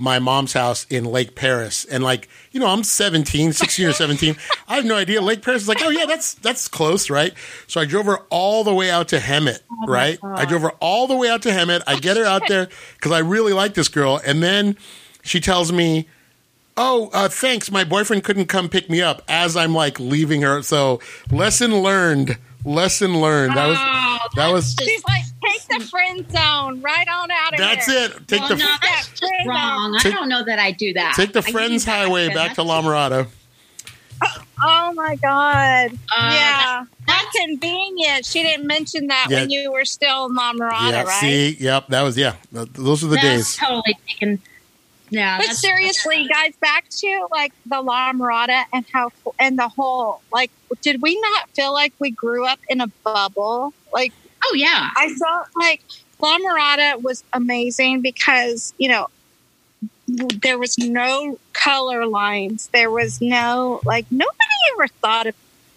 my mom's house in Lake Perris?" And like, you know, I'm 17, 16 or 17. I have no idea. Lake Perris is like, oh yeah, that's that's close, right? So I drove her all the way out to Hemet, right? I drove her all the way out to Hemet. I get her out there because I really like this girl, and then she tells me. Oh, uh, thanks. My boyfriend couldn't come pick me up as I'm like leaving her. So lesson learned. Lesson learned. That was Oh, that was She's like, take the friend zone right on out of here. that's here. it. Take well, the no, that's That just wrong. Take- I don't know that I do that. take the Friends Highway friend. back to That's- La Mirada. Oh my god! Uh, yeah, that's convenient. She didn't mention that Yeah. when you were still in La Mirada, yeah. right? See. Yep. That was yeah. Those are the That's days. totally taken. Yeah, But seriously, guys, back to like the La Mirada and how and the whole like, did we not feel like we grew up in a bubble? Like, Oh yeah, I felt like La Mirada was amazing because you know there was no color lines. There was no like nobody ever thought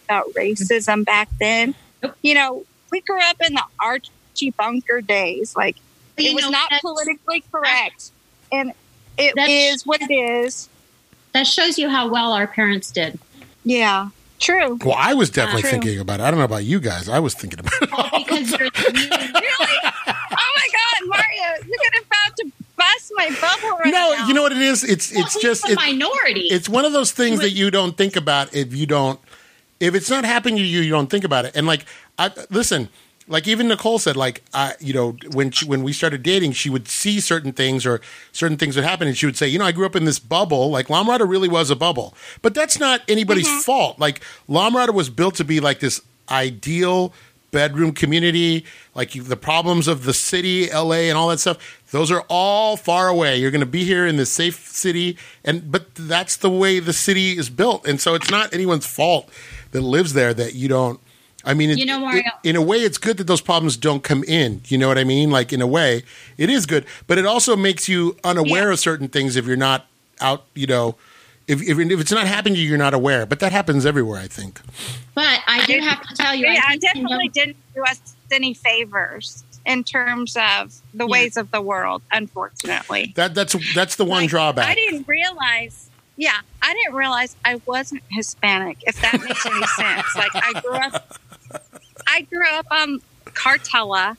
about racism back then. You know, we grew up in the Archie Bunker days. Like But it was know, not politically correct, and it That's- what it is. That shows you how well our parents did. Yeah, true. Well, I was definitely True. thinking about it. I don't know about you guys. I was thinking about it. Well, because you're, really? Oh my God, Mario, you're about to bust my bubble right no, now. you know what it is. It's well, it's just the it, minority. it's one of those things that you don't think about if you don't if it's not happening to you you don't think about it and like I, listen like even nicole said like i you know when she, when we started dating she would see certain things or certain things would happen and she would say you know i grew up in this bubble. Like la Mirada really was a bubble. But that's not anybody's mm-hmm. fault. Like la Mirada was built to be like this ideal bedroom community. Like you, the problems of the city la and all that stuff those are all far away. You're going to be here in this safe city. And but that's the way the city is built. And so it's not anyone's fault that lives there that you don't i mean it- You know, Mario- it- in a way it's good that those problems don't come in you know what i mean like in a way it is good but it also makes you unaware Yeah. of certain things if you're not out you know if, if, if it's not happening to you you're not aware but that happens everywhere i think but I do have to tell you, Yeah, I think, you know, definitely didn't do us any favors in terms of the Yeah. ways of the world, unfortunately. that that's that's the one Like, drawback I didn't realize. Yeah, I didn't realize I wasn't Hispanic. If that makes any sense. Like I grew up, I grew up on Cartella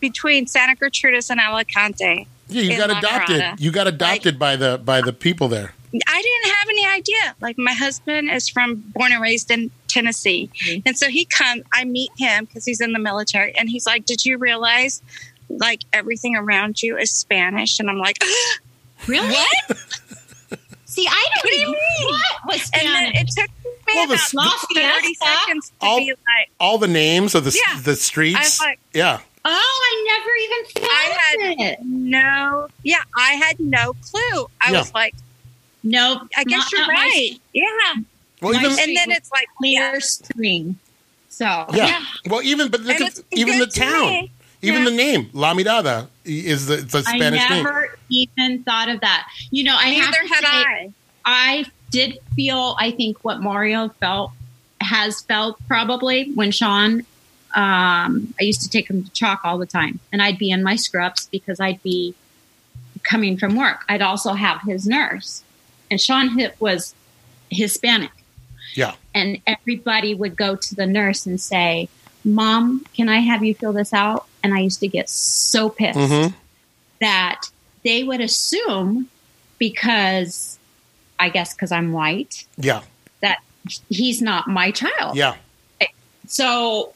between Santa Gertrudes and Alicante. yeah you got adopted Mirada. you got adopted by the by the people there I didn't have any idea. Like my husband is from born and raised in Tennessee, Mhm. and so he come. I meet him because he's in the military, and he's like, "Did you realize, like everything around you is Spanish?" And I'm like, really? "What?" See, I don't What do you even mean? what was And then Spanish. it took me Well, the- about the- thirty Lafayette, seconds to all- be like, all the names of the Yeah. the streets like- yeah Oh, I never even I thought had it. "No, yeah, I had no clue." I Yeah. was like, Nope. "I guess you're not my right." Yeah, well even and then it's like, clear yeah, string. So yeah. yeah. well even but look at even the town me. even Yeah. the name la mirada is the, it's a I spanish name never even thought of that. You know, I have to had say, I. I did feel, I think, what Mario felt has felt probably when Sean. Um, I used to take him to CHOC all the time, and I'd be in my scrubs because I'd be coming from work. I'd also have his nurse, and Sean Hip was Hispanic, yeah and everybody would go to the nurse and say, "Mom, can I have you fill this out?" And I used to get so pissed Mhm. that they would assume because I guess because I'm white yeah that he's not my child. yeah So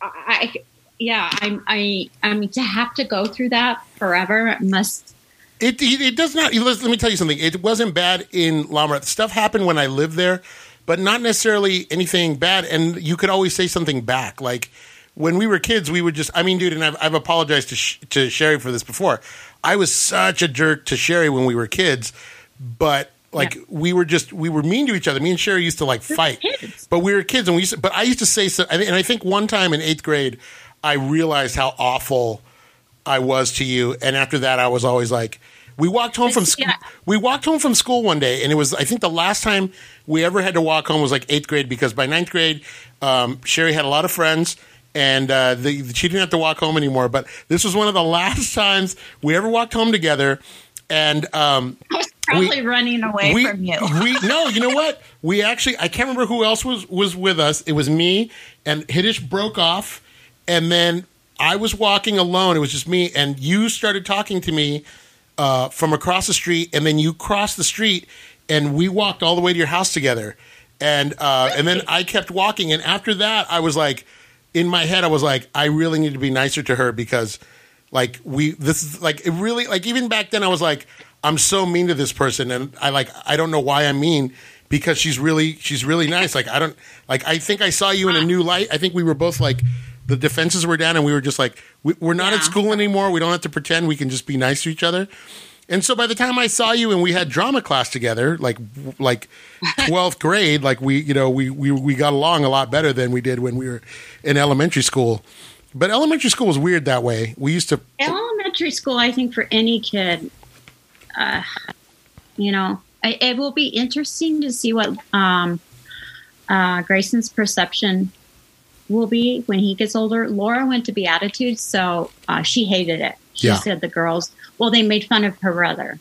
I yeah, I'm I I mean to have to go through that forever must. It, it, it does not. Let me tell you something. It wasn't bad in La Stuff happened when I lived there, but not necessarily anything bad. And you could always say something back. Like when we were kids, we would just. I mean, dude, and I've, I've apologized to Sh- to Cheri for this before. I was such a jerk to Cheri when we were kids, but like Yeah. we were just we were mean to each other. Me and Cheri used to like fight, but we were kids, and we used to, but I used to say so. And I think one time in eighth grade, I realized how awful I was to you, and after that, I was always like. We walked home from school. Yeah. We walked home from school one day, and it was I think the last time we ever had to walk home was like eighth grade because by ninth grade, um, Cheri had a lot of friends, and uh, the, she didn't have to walk home anymore. But this was one of the last times we ever walked home together, and um, I was probably running away we, from you. we no, you know what? We actually I can't remember who else was was with us. It was me and Hitesh broke off, and then I was walking alone. It was just me, and you started talking to me uh, from across the street, and then you crossed the street, and we walked all the way to your house together, and uh, and then I kept walking, and after that, I was like, in my head, I was like, I really need to be nicer to her because like we this is like it really like even back then I was like I'm so mean to this person and I like I don't know why I'm mean because she's really she's really nice. Like I don't like I think I saw you in a new light. I think we were both like the defenses were down and we were just like we, we're not at school anymore. We don't have to pretend we can just be nice to each other. And so by the time I saw you and we had drama class together like like 12th grade like we you know we we we got along a lot better than we did when we were in elementary school. But elementary school was weird that way. We used to Elementary school, I think, for any kid, uh, you know, I, it will be interesting to see what um, uh, Grayson's perception will be when he gets older. Laura went to Beatitudes, so uh, she hated it. She Yeah. said the girls, well, they made fun of her brother,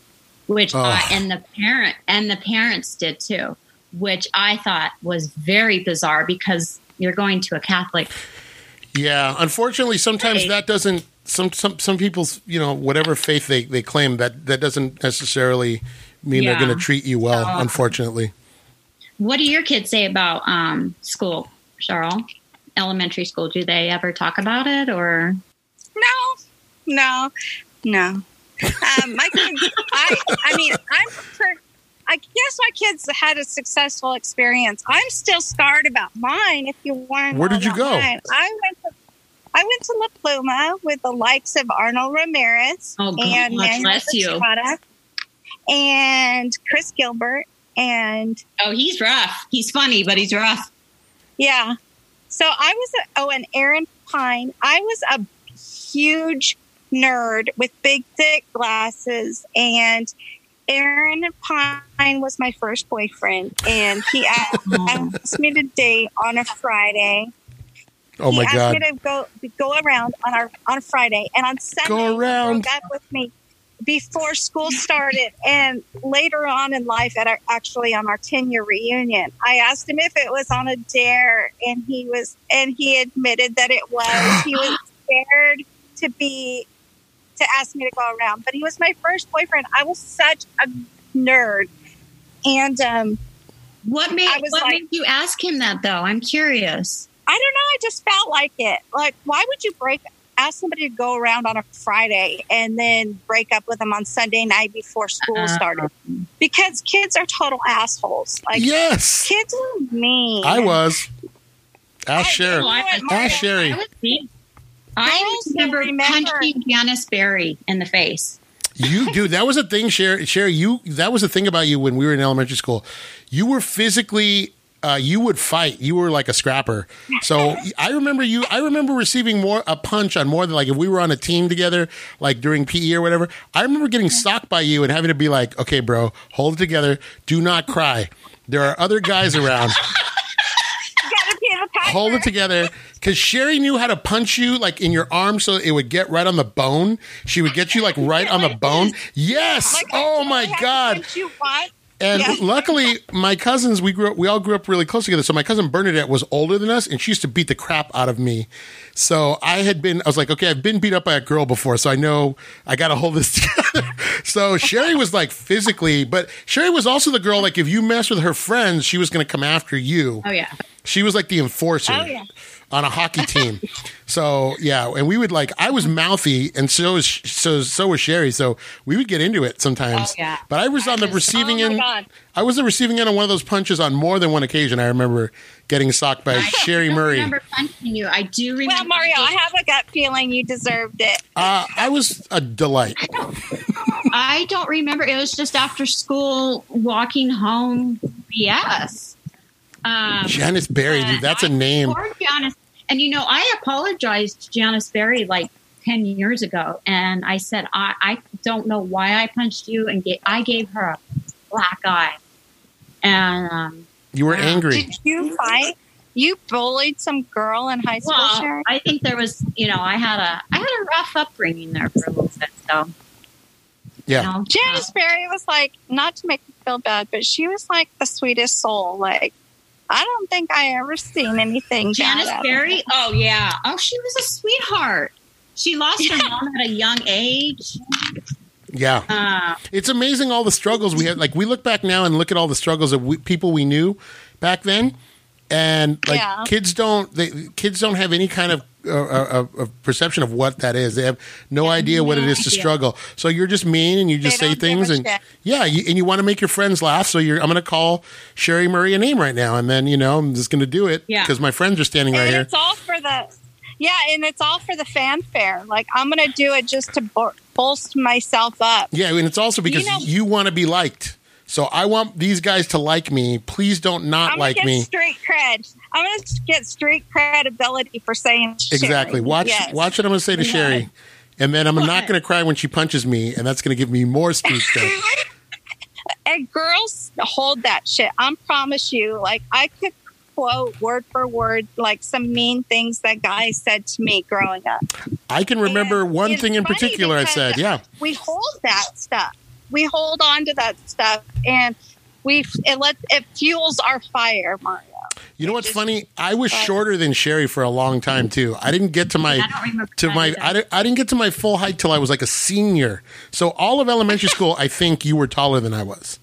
which uh, and the parent and the parents did too, which I thought was very bizarre because you're going to a Catholic Yeah, unfortunately, sometimes Right. that doesn't. Some some some people's you know whatever faith they they claim that that doesn't necessarily mean Yeah. they're going to treat you well. So- unfortunately, What do your kids say about um, school, Cheryl? Elementary school? Do they ever talk about it or? No, no, no. Um, my kids, I, I mean, I'm, per, I guess my kids had a successful experience. I'm still scarred about mine. If you want, to Where did you go? mine. I went to, I went to La Pluma with the likes of Arnold Ramirez Oh, God and bless you. Estrada and Chris Gilbert and Oh, he's rough. He's funny, but he's rough. Yeah. So I was a, oh, and Aaron Pine. I was a huge nerd with big thick glasses, and Aaron Pine was my first boyfriend, and he asked, asked me to date on a Friday. Oh he my asked god, me to go go around on our on Friday, and on Sunday Go around. he broke up with me before school started, and later on in life, at our, actually on our ten year reunion, I asked him if it was on a dare, and he was, and he admitted that it was. He was scared to be to ask me to go around, but he was my first boyfriend. I was such a nerd, and um, What made What like- made you ask him that though? I'm curious. I don't know. I just felt like it. Like, why would you break? Ask somebody to go around on a Friday and then break up with them on Sunday night before school Uh, started? Because kids are total assholes. Like, yes, kids are mean. I was. Ask I- Cheri. know what, I- Ask Cheri. I was mean. I remember, remember. punching Janice Berry in the face. You dude, that was a thing, Cheri. Cheri, you that was a thing about you when we were in elementary school. You were physically. Uh, you would fight. You were like a scrapper. So I remember you. I remember receiving more a punch on more than like if we were on a team together, like during PE or whatever. I remember getting socked by you and having to be like, "Okay, bro, hold it together. Do not cry. There are other guys around. Gotta be the tiger. Hold it together." Because Cheri knew how to punch you like in your arm, so it would get right on the bone. She would get you like right on the bone. Yes. Oh my god. Punch you once. And Yeah. luckily, my cousins, we grew up, we all grew up really close together. So my cousin Bernadette was older than us, and she used to beat the crap out of me. So I had been, I was like, okay, I've been beat up by a girl before, so I know I got to hold this together. so Cheri was like physically, but Cheri was also the girl, like, if you messed with her friends, she was going to come after you. Oh yeah. She was like the enforcer Oh, yeah. On a hockey team. so yeah, and we would like I was mouthy, and so was so so was Cheri. So we would get into it sometimes. Oh, yeah. But I was on the was- receiving oh end. God. I was the receiving end of one of those punches on more than one occasion. I remember getting socked by I Cheri don't Murray. remember punching you. I do remember. Well, Mario, I have a gut feeling you deserved it. Uh, I was a delight. I don't remember. It was just after school, walking home. Yes. Um, Janice Berry, dude, that's a name. Poor Janice. And you know, I apologized to Janice Berry like ten years ago, and I said I, I don't know why I punched you, and ga- I gave her a black eye. And um, You were angry. Did you fight? You bullied some girl in high school, well, Cheri? I think there was, you know, I had a I had a rough upbringing there for a little bit. So, Yeah. you know, Janice Berry was like, not to make me feel bad, but she was like the sweetest soul. Like, I don't think I ever seen anything. Janice bad Berry. Oh yeah. Oh, she was a sweetheart. She lost her mom at a young age. Yeah. Uh, It's amazing all the struggles we had. Like we look back now and look at all the struggles of we, people we knew back then, and like Yeah. kids don't they kids don't have any kind of uh, uh, uh, perception of what that is. They have no idea what it is no is to struggle. So you're just mean and you just They say things and yeah, you, and you want to make your friends laugh. So you're I'm going to call Cheri Murray a name right now, and then you know I'm just going to do it Yeah. because my friends are standing right and here. it's all for the, yeah, and it's all for the fanfare. Like, I'm going to do it just to bo- bolster myself up. Yeah, and it's also because know- you want to be liked. So I want these guys to like me. Please don't not like me. street cred. I'm gonna get straight credibility for saying Exactly. Cheri. Watch Yes. watch what I'm going to say to Yeah. Cheri, and then I'm not going to cry when she punches me, and that's going to give me more speed stuff. And girls hold that shit. I promise you. Like I could quote word for word like some mean things that guys said to me growing up. I can remember And one thing in particular I said. Yeah, We hold that stuff. We hold on to that stuff, and we it let it fuels our fire, Mario. You know what's just- funny? I was shorter than Cheri for a long time too. I didn't get to my I don't remember to my. I didn't, I didn't get to my full height till I was like a senior. So all of elementary school, I think you were taller than I was.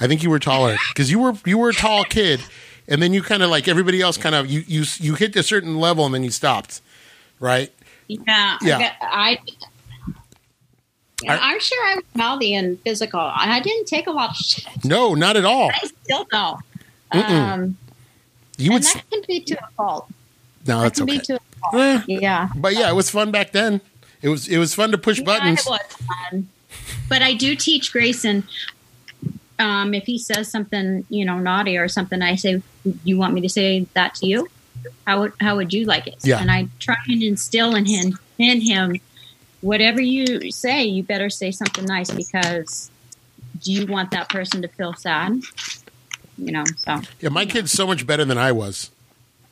I think you were taller because you were you were a tall kid, and then you kind of like everybody else, kind of you you you hit a certain level and then you stopped, right? Yeah, Yeah. I, got- I, I'm sure I was mouthy and physical. I didn't take a lot of shit. No, not at all. I still don't. Um, You and that can be to a fault. no, That that's can okay. be to a fault. Eh, Yeah. but yeah, it was fun back then. It was it was fun to push buttons. It was fun. But I do teach Grayson. Um, if he says something, you know, naughty or something, I say, "You want me to say that to you? How would how would you like it?" Yeah. And I try and instill in him in him, whatever you say, you better say something nice because do you want that person to feel sad? You know. So, Yeah, my kid's so much better than I was.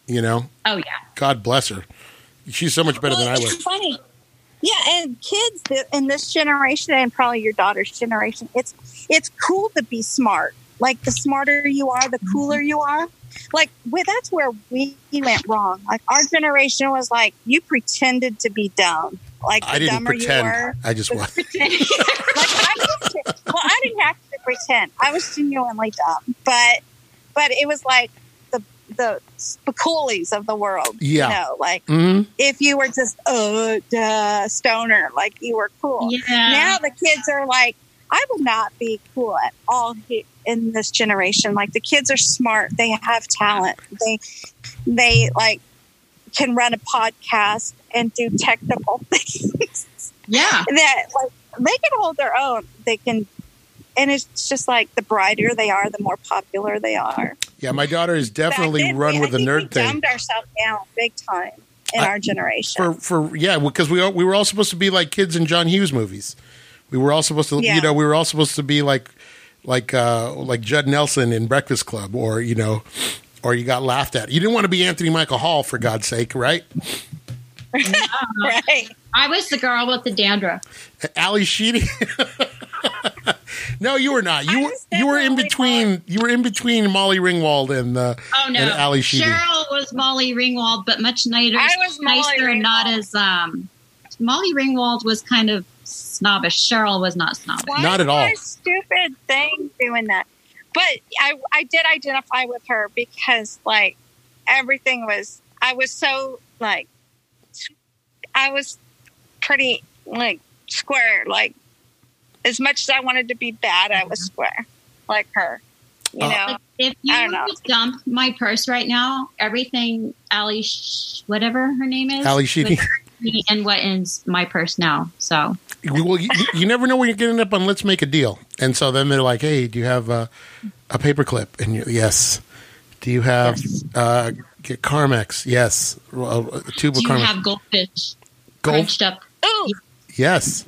You know, oh yeah, God bless her. She's so much better than I was. funny. Yeah, and kids in this generation and probably your daughter's generation, it's it's cool to be smart. Like the smarter you are, the cooler mm-hmm. you are. Like we, that's where we went wrong. Like our generation was like you pretended to be dumb. Like the I didn't dumber you pretend. were. I just was. like I used well, I didn't have to pretend. I was genuinely dumb, but but it was like the the Spicoli's of the world. Yeah. you know, like hmm if you were just uh stoner, like you were cool. yeah. Now the kids are like, I would not be cool at all he- in this generation. Like the kids are smart, they have talent, they they like can run a podcast and do technical things yeah. that like they can hold their own. They can. And it's just like the brighter they are, the more popular they are. Yeah, my daughter is definitely then, run we- with I the think nerd we thing. dumbed ourselves down big time in I- our generation. For for yeah, because we all, we were all supposed to be like kids in John Hughes movies. We were all supposed to, Yeah. you know, we were all supposed to be like like uh like Judd Nelson in Breakfast Club, or you know, or you got laughed at. You didn't want to be Anthony Michael Hall for God's sake, right? right. I was the girl with the dandruff. Ally Sheedy. no, you were not. You were you were in definitely between. You were in between Molly Ringwald and uh, Oh no, and Ally Sheedy. Cheryl was Molly Ringwald, but much nicer, I was Molly nicer and not as um. Molly Ringwald was kind of snobbish. Cheryl was not snobbish. Why Not at all. was Stupid thing doing that. But I, I did identify with her because, like, everything was. I was so like, I was pretty like square. Like as much as I wanted to be bad, I was square, like her. You Uh, know, If you I don't know. to dump my purse right now, everything Ally, Sh- whatever her name is, Ally Sheedy. would be in what is my purse now. So well, you, you never know when you're getting up on Let's Make a Deal, and so then they're like, "Hey, do you have uh, a paperclip?" And you, yes. Do you have Yes. uh, get Carmex? Yes. A tube do of you Carmex. have goldfish Gold- crunched up? ooh, Yes.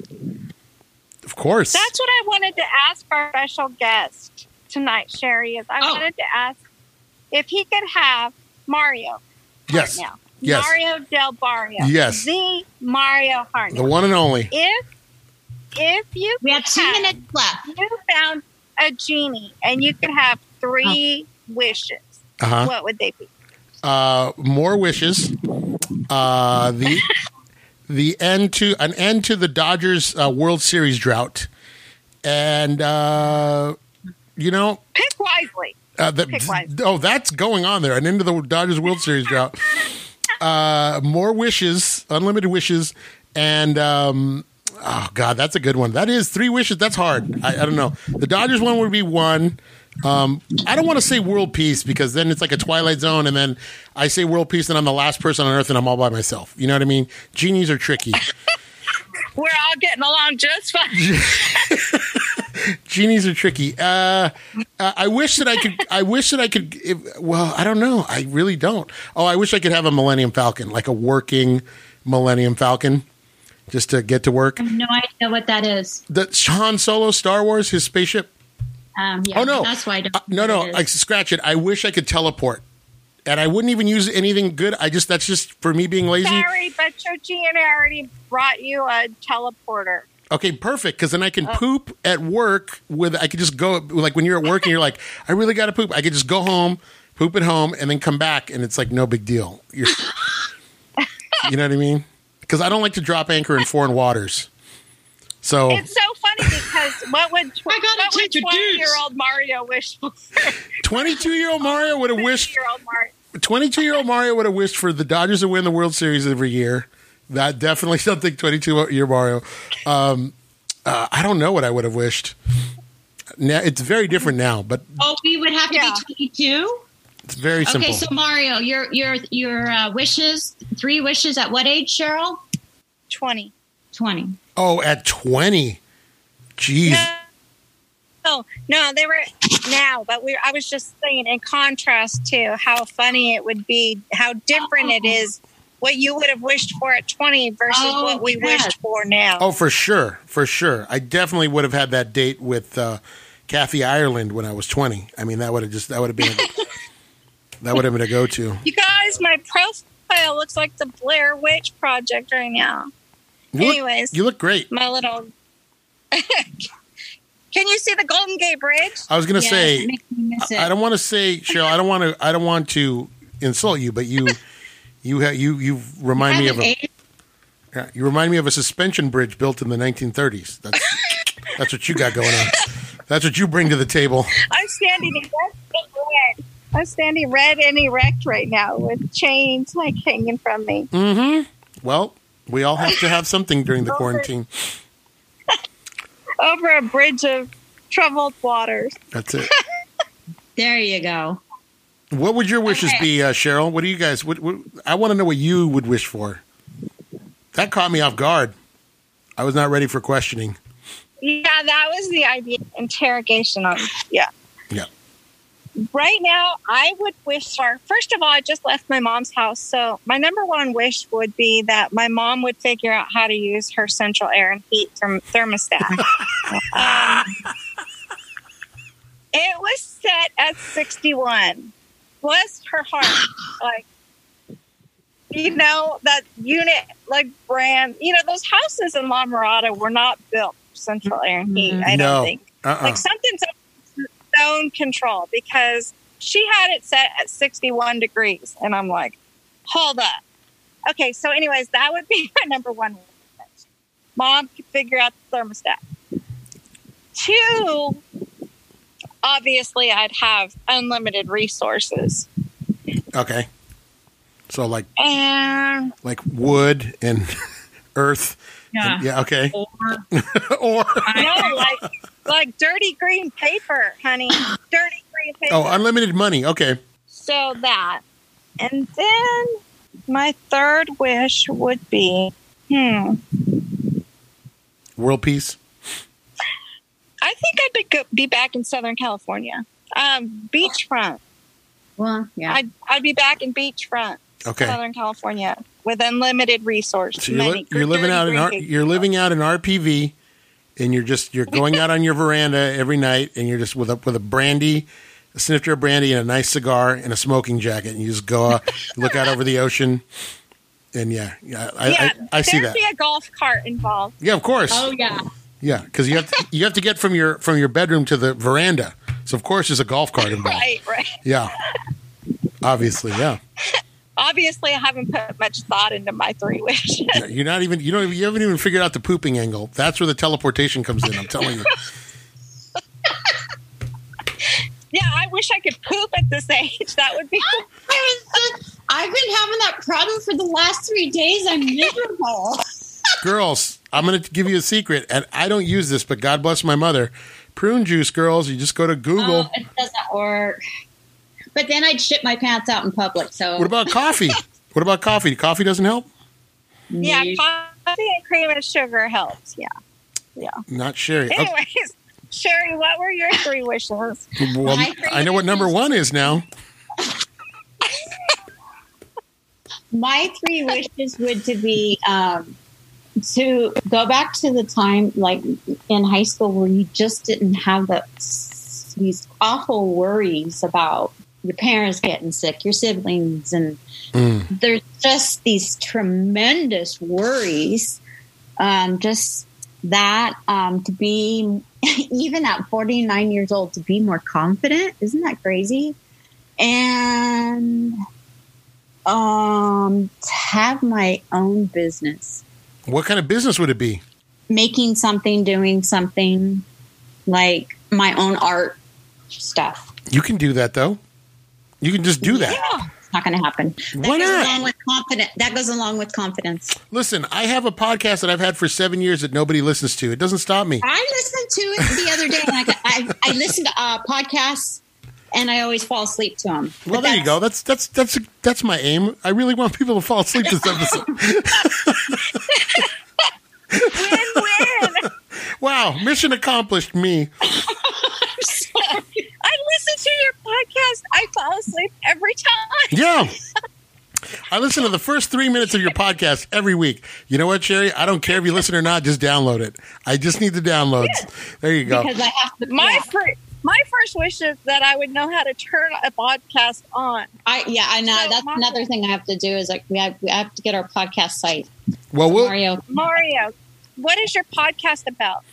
Of course. that's what I wanted to ask our special guest tonight, Cheri. Is I Oh. wanted to ask if he could have Mario yes. now. Yes. Mario Del Barrio. Yes. The Mario Hartnett. The one and only. if if you We have two had- minutes left. you found a genie and you could have three wishes, Uh huh. what would they be? uh, more wishes. Uh, the the end to an end to the Dodgers uh, World Series drought, and uh, you know Pick wisely. uh, the, Pick wisely. oh that's going on there. An end to the Dodgers World Series drought. Uh, more wishes, unlimited wishes, and um, oh god, that's a good one. That is three wishes. That's hard. I, I don't know. The Dodgers one would be one. Um, I don't want to say world peace because then it's like a twilight zone, and then I say world peace, and I'm the last person on earth, and I'm all by myself. You know what I mean? Genies are tricky. We're all getting along just fine. Genies are tricky. Uh, I wish that I could. I wish that I could. If, well, I don't know. I really don't. Oh, I wish I could have a Millennium Falcon, like a working Millennium Falcon, just to get to work. I have no idea what that is. The Han Solo Star Wars, his spaceship. Um, yeah, Oh no, that's why I don't. Uh, no, know no. what it I scratch it. I wish I could teleport, and I wouldn't even use anything good. I just that's just for me being lazy. Sorry, but your genie already brought you a teleporter. Okay, perfect. Because then I can poop at work with. I could just go like when you're at work and you're like, I really got to poop. I could just go home, poop at home, and then come back, and it's like no big deal. You're, you know what I mean? Because I don't like to drop anchor in foreign waters. So It's so funny because what would tw- I gotta what would take a twenty deuce. year old Mario wish for? 22 year old Mario would have wished. year old Mario. 22 year old Mario would have wished for the Dodgers to win the World Series every year. That definitely something 22 year Mario. Um, uh, I don't know what I would have wished. Now, it's very different now, but Oh, we would have to Yeah. be twenty-two. It's very simple. Okay, so Mario, your your your uh, wishes, three wishes at what age, Cheryl? Twenty. Twenty. oh, at 20. Jeez. No, no, they were now, but we. I was just saying, in contrast to how funny it would be, how different it is, what you would have wished for at twenty versus Oh, what we yes. wished for now. Oh, for sure. For sure. I definitely would have had that date with uh, Kathy Ireland when I was 20. I mean, that would have just, that would have been, a, that would have been a go to. You guys, my profile looks like the Blair Witch Project right now. You look, Anyways, you look great. my little. Can you see the Golden Gate Bridge? I was going to say, it makes me miss it. I don't want to say, Cheryl. I don't want to. I don't want to insult you, but you, you, ha- you, you remind I me of a. yeah, You remind me of a suspension bridge built in the 1930s. That's that's what you got going on. That's what you bring to the table. I'm standing and red. I'm standing red and erect right now with chains like hanging from me. Mm-hmm. Well, we all have to have something during the quarantine. over a bridge of troubled waters. That's it. There you go. What would your wishes Okay. be, uh, Cheryl? What do you guys? What, what, I want to know what you would wish for. That caught me off guard. I was not ready for questioning. Yeah, that was the idea. Interrogation on yeah. Yeah. Right now, I would wish for first of all, I just left my mom's house, so my number one wish would be that my mom would figure out how to use her central air and heat therm- thermostat. um, it was set at sixty-one. Bless her heart, like you know that unit, like brand. You know those houses in La Mirada were not built for central air and heat. I No. don't think Uh-uh. like something's zone control because she had it set at 61 degrees and i'm like hold up okay so anyways that would be my number one mom could figure out the thermostat two obviously i'd have unlimited resources Okay. So like And like wood and earth. Yeah. And- yeah. Okay. Or or no, like like dirty green paper, honey. Dirty green paper. oh, unlimited money. Okay. So that. And then my third wish would be hmm. World peace. I think I would go, be back in Southern California. Um, beachfront. Well, yeah. I'd, I'd be back in beachfront, Okay. Southern California, with unlimited resources. So you're, li- you're living out in green R- you're living out in RPV, and you're just you're going out on your veranda every night, and you're just with a with a brandy, a snifter of brandy, and a nice cigar and a smoking jacket, and you just go out, uh, look out over the ocean, and yeah, yeah, I, yeah, I, I see there'd that. be a golf cart involved. Yeah, of course. oh yeah. Yeah, because you have to, you have to get from your from your bedroom to the veranda, so of course there's a golf cart involved. Right, right. Yeah, obviously, yeah. Obviously, I haven't put much thought into my three wishes. Yeah, You're not even you don't you haven't even figured out the pooping angle. That's where the teleportation comes in. I'm telling you. yeah, I wish I could poop at this age. That would be. I've been having that problem for the last three days. I'm miserable. girls, I'm going to give you a secret, and I don't use this, but God bless my mother. Prune juice, girls. You just go to Google. Oh, it doesn't work. But then I'd shit my pants out in public. So What about coffee? what about coffee? Coffee doesn't help. Yeah, coffee and cream and sugar helps. Yeah. Yeah. Not sherry. Okay. Anyways, Cheri, what were your three wishes? Well, three I know what number one is now. my three wishes would to be um, to go back to the time like in high school where you just didn't have the these awful worries about your parents getting sick, your siblings, and Mm. there's just these tremendous worries. Um, just that um, to be even at 49 years old to be more confident isn't that crazy and um to have my own business What kind of business would it be? making something doing something like my own art stuff You can do that though. You can just do that. Yeah. it's not going to happen that Why goes not? along with confidence that goes along with confidence Listen, I have a podcast that I've had for seven years that nobody listens to. It doesn't stop me. i listened to it the other day and I, I, I listened to uh, podcasts and i always fall asleep to them Well, there you go. That's that's that's that's my aim. I really want people to fall asleep this episode. Win-win. wow, mission accomplished. Me. I listen to your podcast. I fall asleep every time. Yeah. I listen to the first three minutes of your podcast every week. You know what, Cheri? I don't care if you listen or not. Just download it. I just need the downloads. There you go. because i have to My yeah. fir- my first wish is that I would know how to turn a podcast on. I yeah, I know. So, That's Mario- another thing I have to do is like we have we have to get our podcast site. Well, we'll Mario, Mario, what is your podcast about?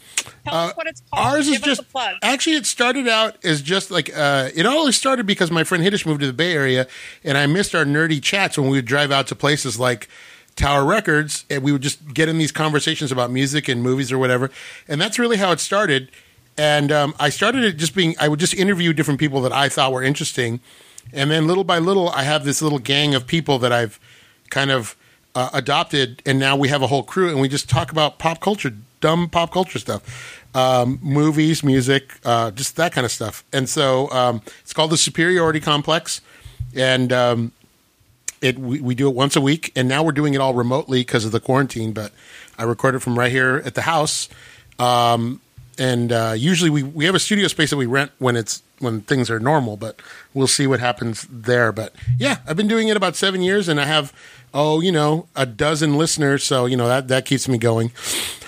Tell Uh, us what it's called. ours is Give us just actually it started out as just like uh, it all started because my friend Hitesh moved to the Bay Area, and I missed our nerdy chats when we would drive out to places like Tower Records, and we would just get in these conversations about music and movies or whatever, and that's really how it started. And um, I started it just being I would just interview different people that I thought were interesting, and then little by little I have this little gang of people that I've kind of uh, adopted, and now we have a whole crew, and we just talk about pop culture, dumb pop culture stuff, um, movies, music, uh, just that kind of stuff. And so um, it's called the Superiority Complex, and um, it we, we do it once a week, and now we're doing it all remotely because of the quarantine. But I record it from right here at the house. Um, and uh, usually we, we have a studio space that we rent when it's when things are normal, but we'll see what happens there. But yeah, I've been doing it about seven years, and I have oh you know a dozen listeners, so you know that that keeps me going.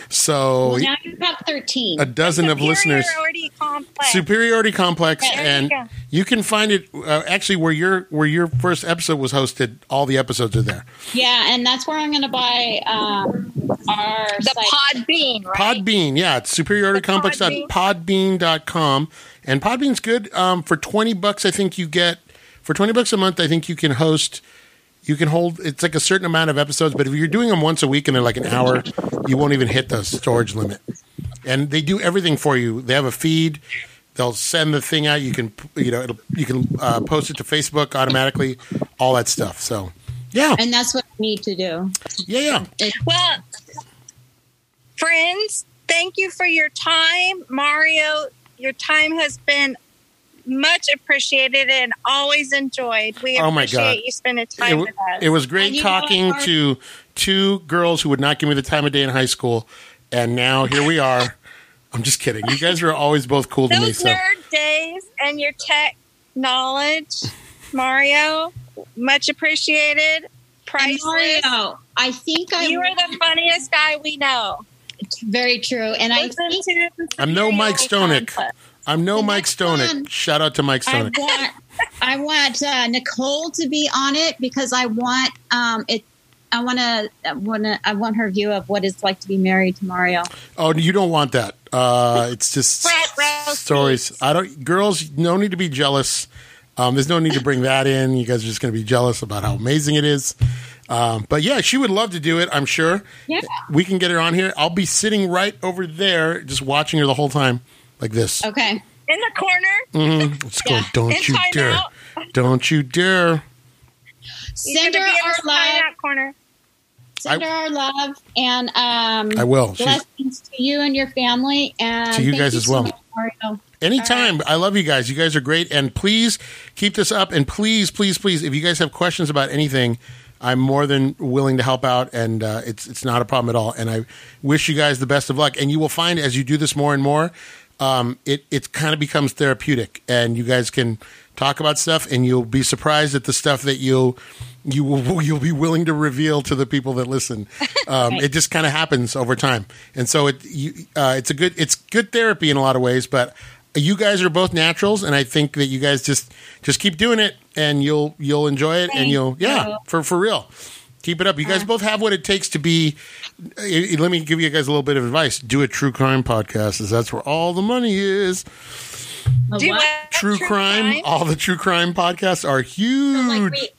So well, now you've got thirteen. a dozen of listeners. Superiority complex. Superiority Complex, There and go. you can find it uh, actually where your where your first episode was hosted. All the episodes are there. yeah, and that's where I'm going to buy um, our the site. Podbean, right? Podbean, yeah, it's superioritycomplex.podbean.com. And Podbean's good. Um, for 20 bucks, I think you get, for 20 bucks a month, I think you can host, you can hold, it's like a certain amount of episodes, but if you're doing them once a week and they're like an hour, you won't even hit the storage limit. And they do everything for you. They have a feed. They'll send the thing out. You can, you know, it'll, you can uh, post it to Facebook automatically, all that stuff. So, Yeah. And that's what we need to do. Yeah, yeah. Well, friends, thank you for your time. Mario, your time has been much appreciated and always enjoyed. We Oh my appreciate God. you spending It, time w- with us. it was great And you know talking what, to two girls who would not give me the time of day in high school, and now here we are. I'm just kidding. You guys are always both cool to me. Those So nerd days and your tech knowledge, Mario, much appreciated. And Mario, I think I You are the funniest guy we know. very true. And I think. To I'm no Mike Imperial Stonick. Concept. I'm no The Mike Stonick. Shout out to Mike I want I want uh, Nicole to be on it because I want um, it. I want to. I want to. I want her view of what it's like to be married to Mario. Oh, you don't want that. Uh, it's just stories. I don't. Girls, no need to be jealous. Um, there's no need to bring that in. You guys are just going to be jealous about how amazing it is. Um, but yeah, she would love to do it. I'm sure. Yeah. We can get her on here. I'll be sitting right over there, just watching her the whole time, like this. Okay. In the corner. Mm-hmm. Let's go. Yeah. Don't In you dare! timeout. Don't you dare! Send her gonna be in our love. corner. Send I- her our love and um, I will. She's- blessings to you and your family and To you thank guys as so well. much, Mario. Anytime. I love you guys. You guys are great. And please keep this up. And please, please, please, if you guys have questions about anything, I'm more than willing to help out. And uh, it's it's not a problem at all. And I wish you guys the best of luck. And you will find as you do this more and more, um, it it kind of becomes therapeutic. And you guys can talk about stuff, and you'll be surprised at the stuff that you'll you will you'll be willing to reveal to the people that listen. Um, It just kind of happens over time, and so it you, uh, it's a good it's good therapy in a lot of ways. But you guys are both naturals, and I think that you guys just just keep doing it, and you'll you'll enjoy it, and you'll yeah you. for for real. Keep it up. You guys both have what it takes to be. uh, Let me give you guys a little bit of advice. Do a true crime podcast, as that's where all the money is. Do what? what? True, crime, all the true crime podcasts are huge. So, like we,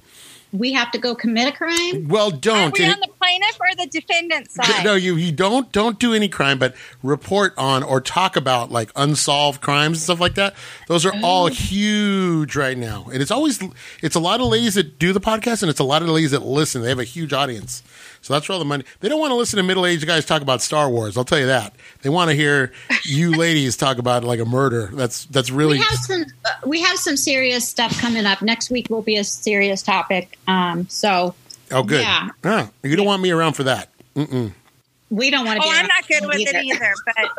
we have to go commit a crime. well, don't. Are we on the plaintiff or the defendant side? No, you you don't don't do any crime, but report on or talk about like unsolved crimes and stuff like that. Those are all oh. huge right now, and it's always it's a lot of ladies that do the podcast, and it's a lot of ladies that listen. They have a huge audience, so that's where all the money. They don't want to listen to middle aged guys talk about Star Wars. I'll tell you that. They want to hear you ladies talk about like a murder. That's that's really We have some. Uh, we have some serious stuff coming up. Next week will be a serious topic. Um, so oh good. yeah. Ah, you don't want me around for that. Mm-mm. we don't want to. Oh, be I'm not good with it either. But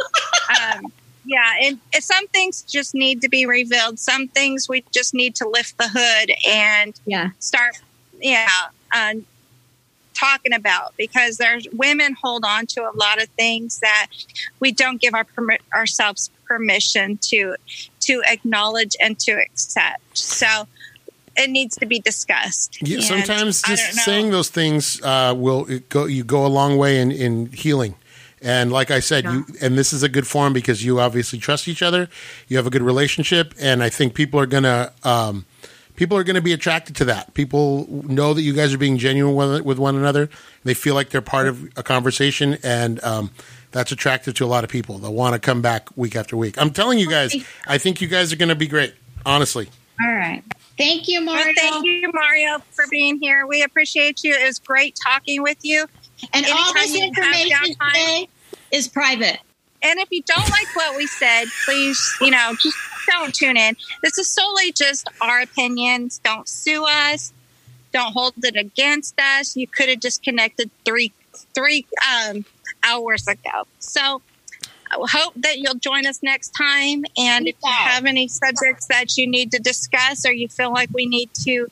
um, yeah, and, and some things just need to be revealed. Some things we just need to lift the hood and Yeah. start, yeah, um, talking about because there's women hold on to a lot of things that we don't give our permi- ourselves permission to to acknowledge and to accept. So it needs to be discussed. Yeah, sometimes just saying those things uh, will go. You go a long way in, in healing. And like I said, you and this is a good form because you obviously trust each other. You have a good relationship, and I think people are gonna um, people are gonna be attracted to that. People know that you guys are being genuine with, with one another. They feel like they're part of a conversation, and um, that's attractive to a lot of people. They'll want to come back week after week. I'm telling you guys, I think you guys are gonna be great. Honestly. All right. Thank you, Mario. Well, thank you, Mario, for being here. We appreciate you. It was great talking with you. And all this information today is private. And if you don't like what we said, please, you know, just don't tune in. This is solely just our opinions. Don't sue us. Don't hold it against us. You could have disconnected three three um, hours ago. So I hope that you'll join us next time. And if you have any subjects that you need to discuss or you feel like we need to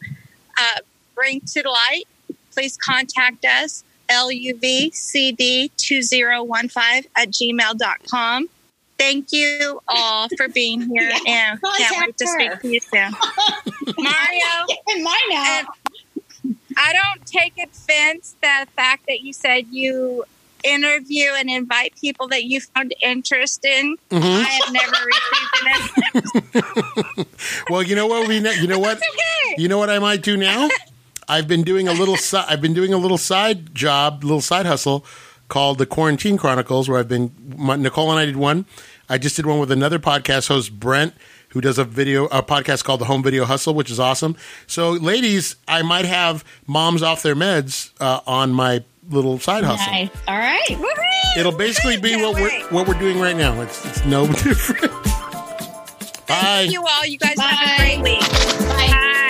uh, bring to light, please contact us luvcd2015 at gmail.com. Thank you all for being here Yeah, and can't wait to contact speak to you soon. Mario, And mine now. and I don't take offense the fact that you said you interview and invite people that you found interest in. Mhm. I have never received an Well, you know what we ne- you know what okay. you know what I might do now. I've been doing a little si- I've been doing a little side job, little side hustle called the Quarantine Chronicles, where I've been my, Nicole and I did one. I just did one with another podcast host, Brent, who does a video, a podcast called the Home Video Hustle, which is awesome. So, ladies, I might have moms off their meds uh, on my little side hustle. Nice. All right. Woohoo! It'll basically be what we're what we're doing right now. It's it's no different. Bye. Thank you all. You guys have a great week. Bye. Bye.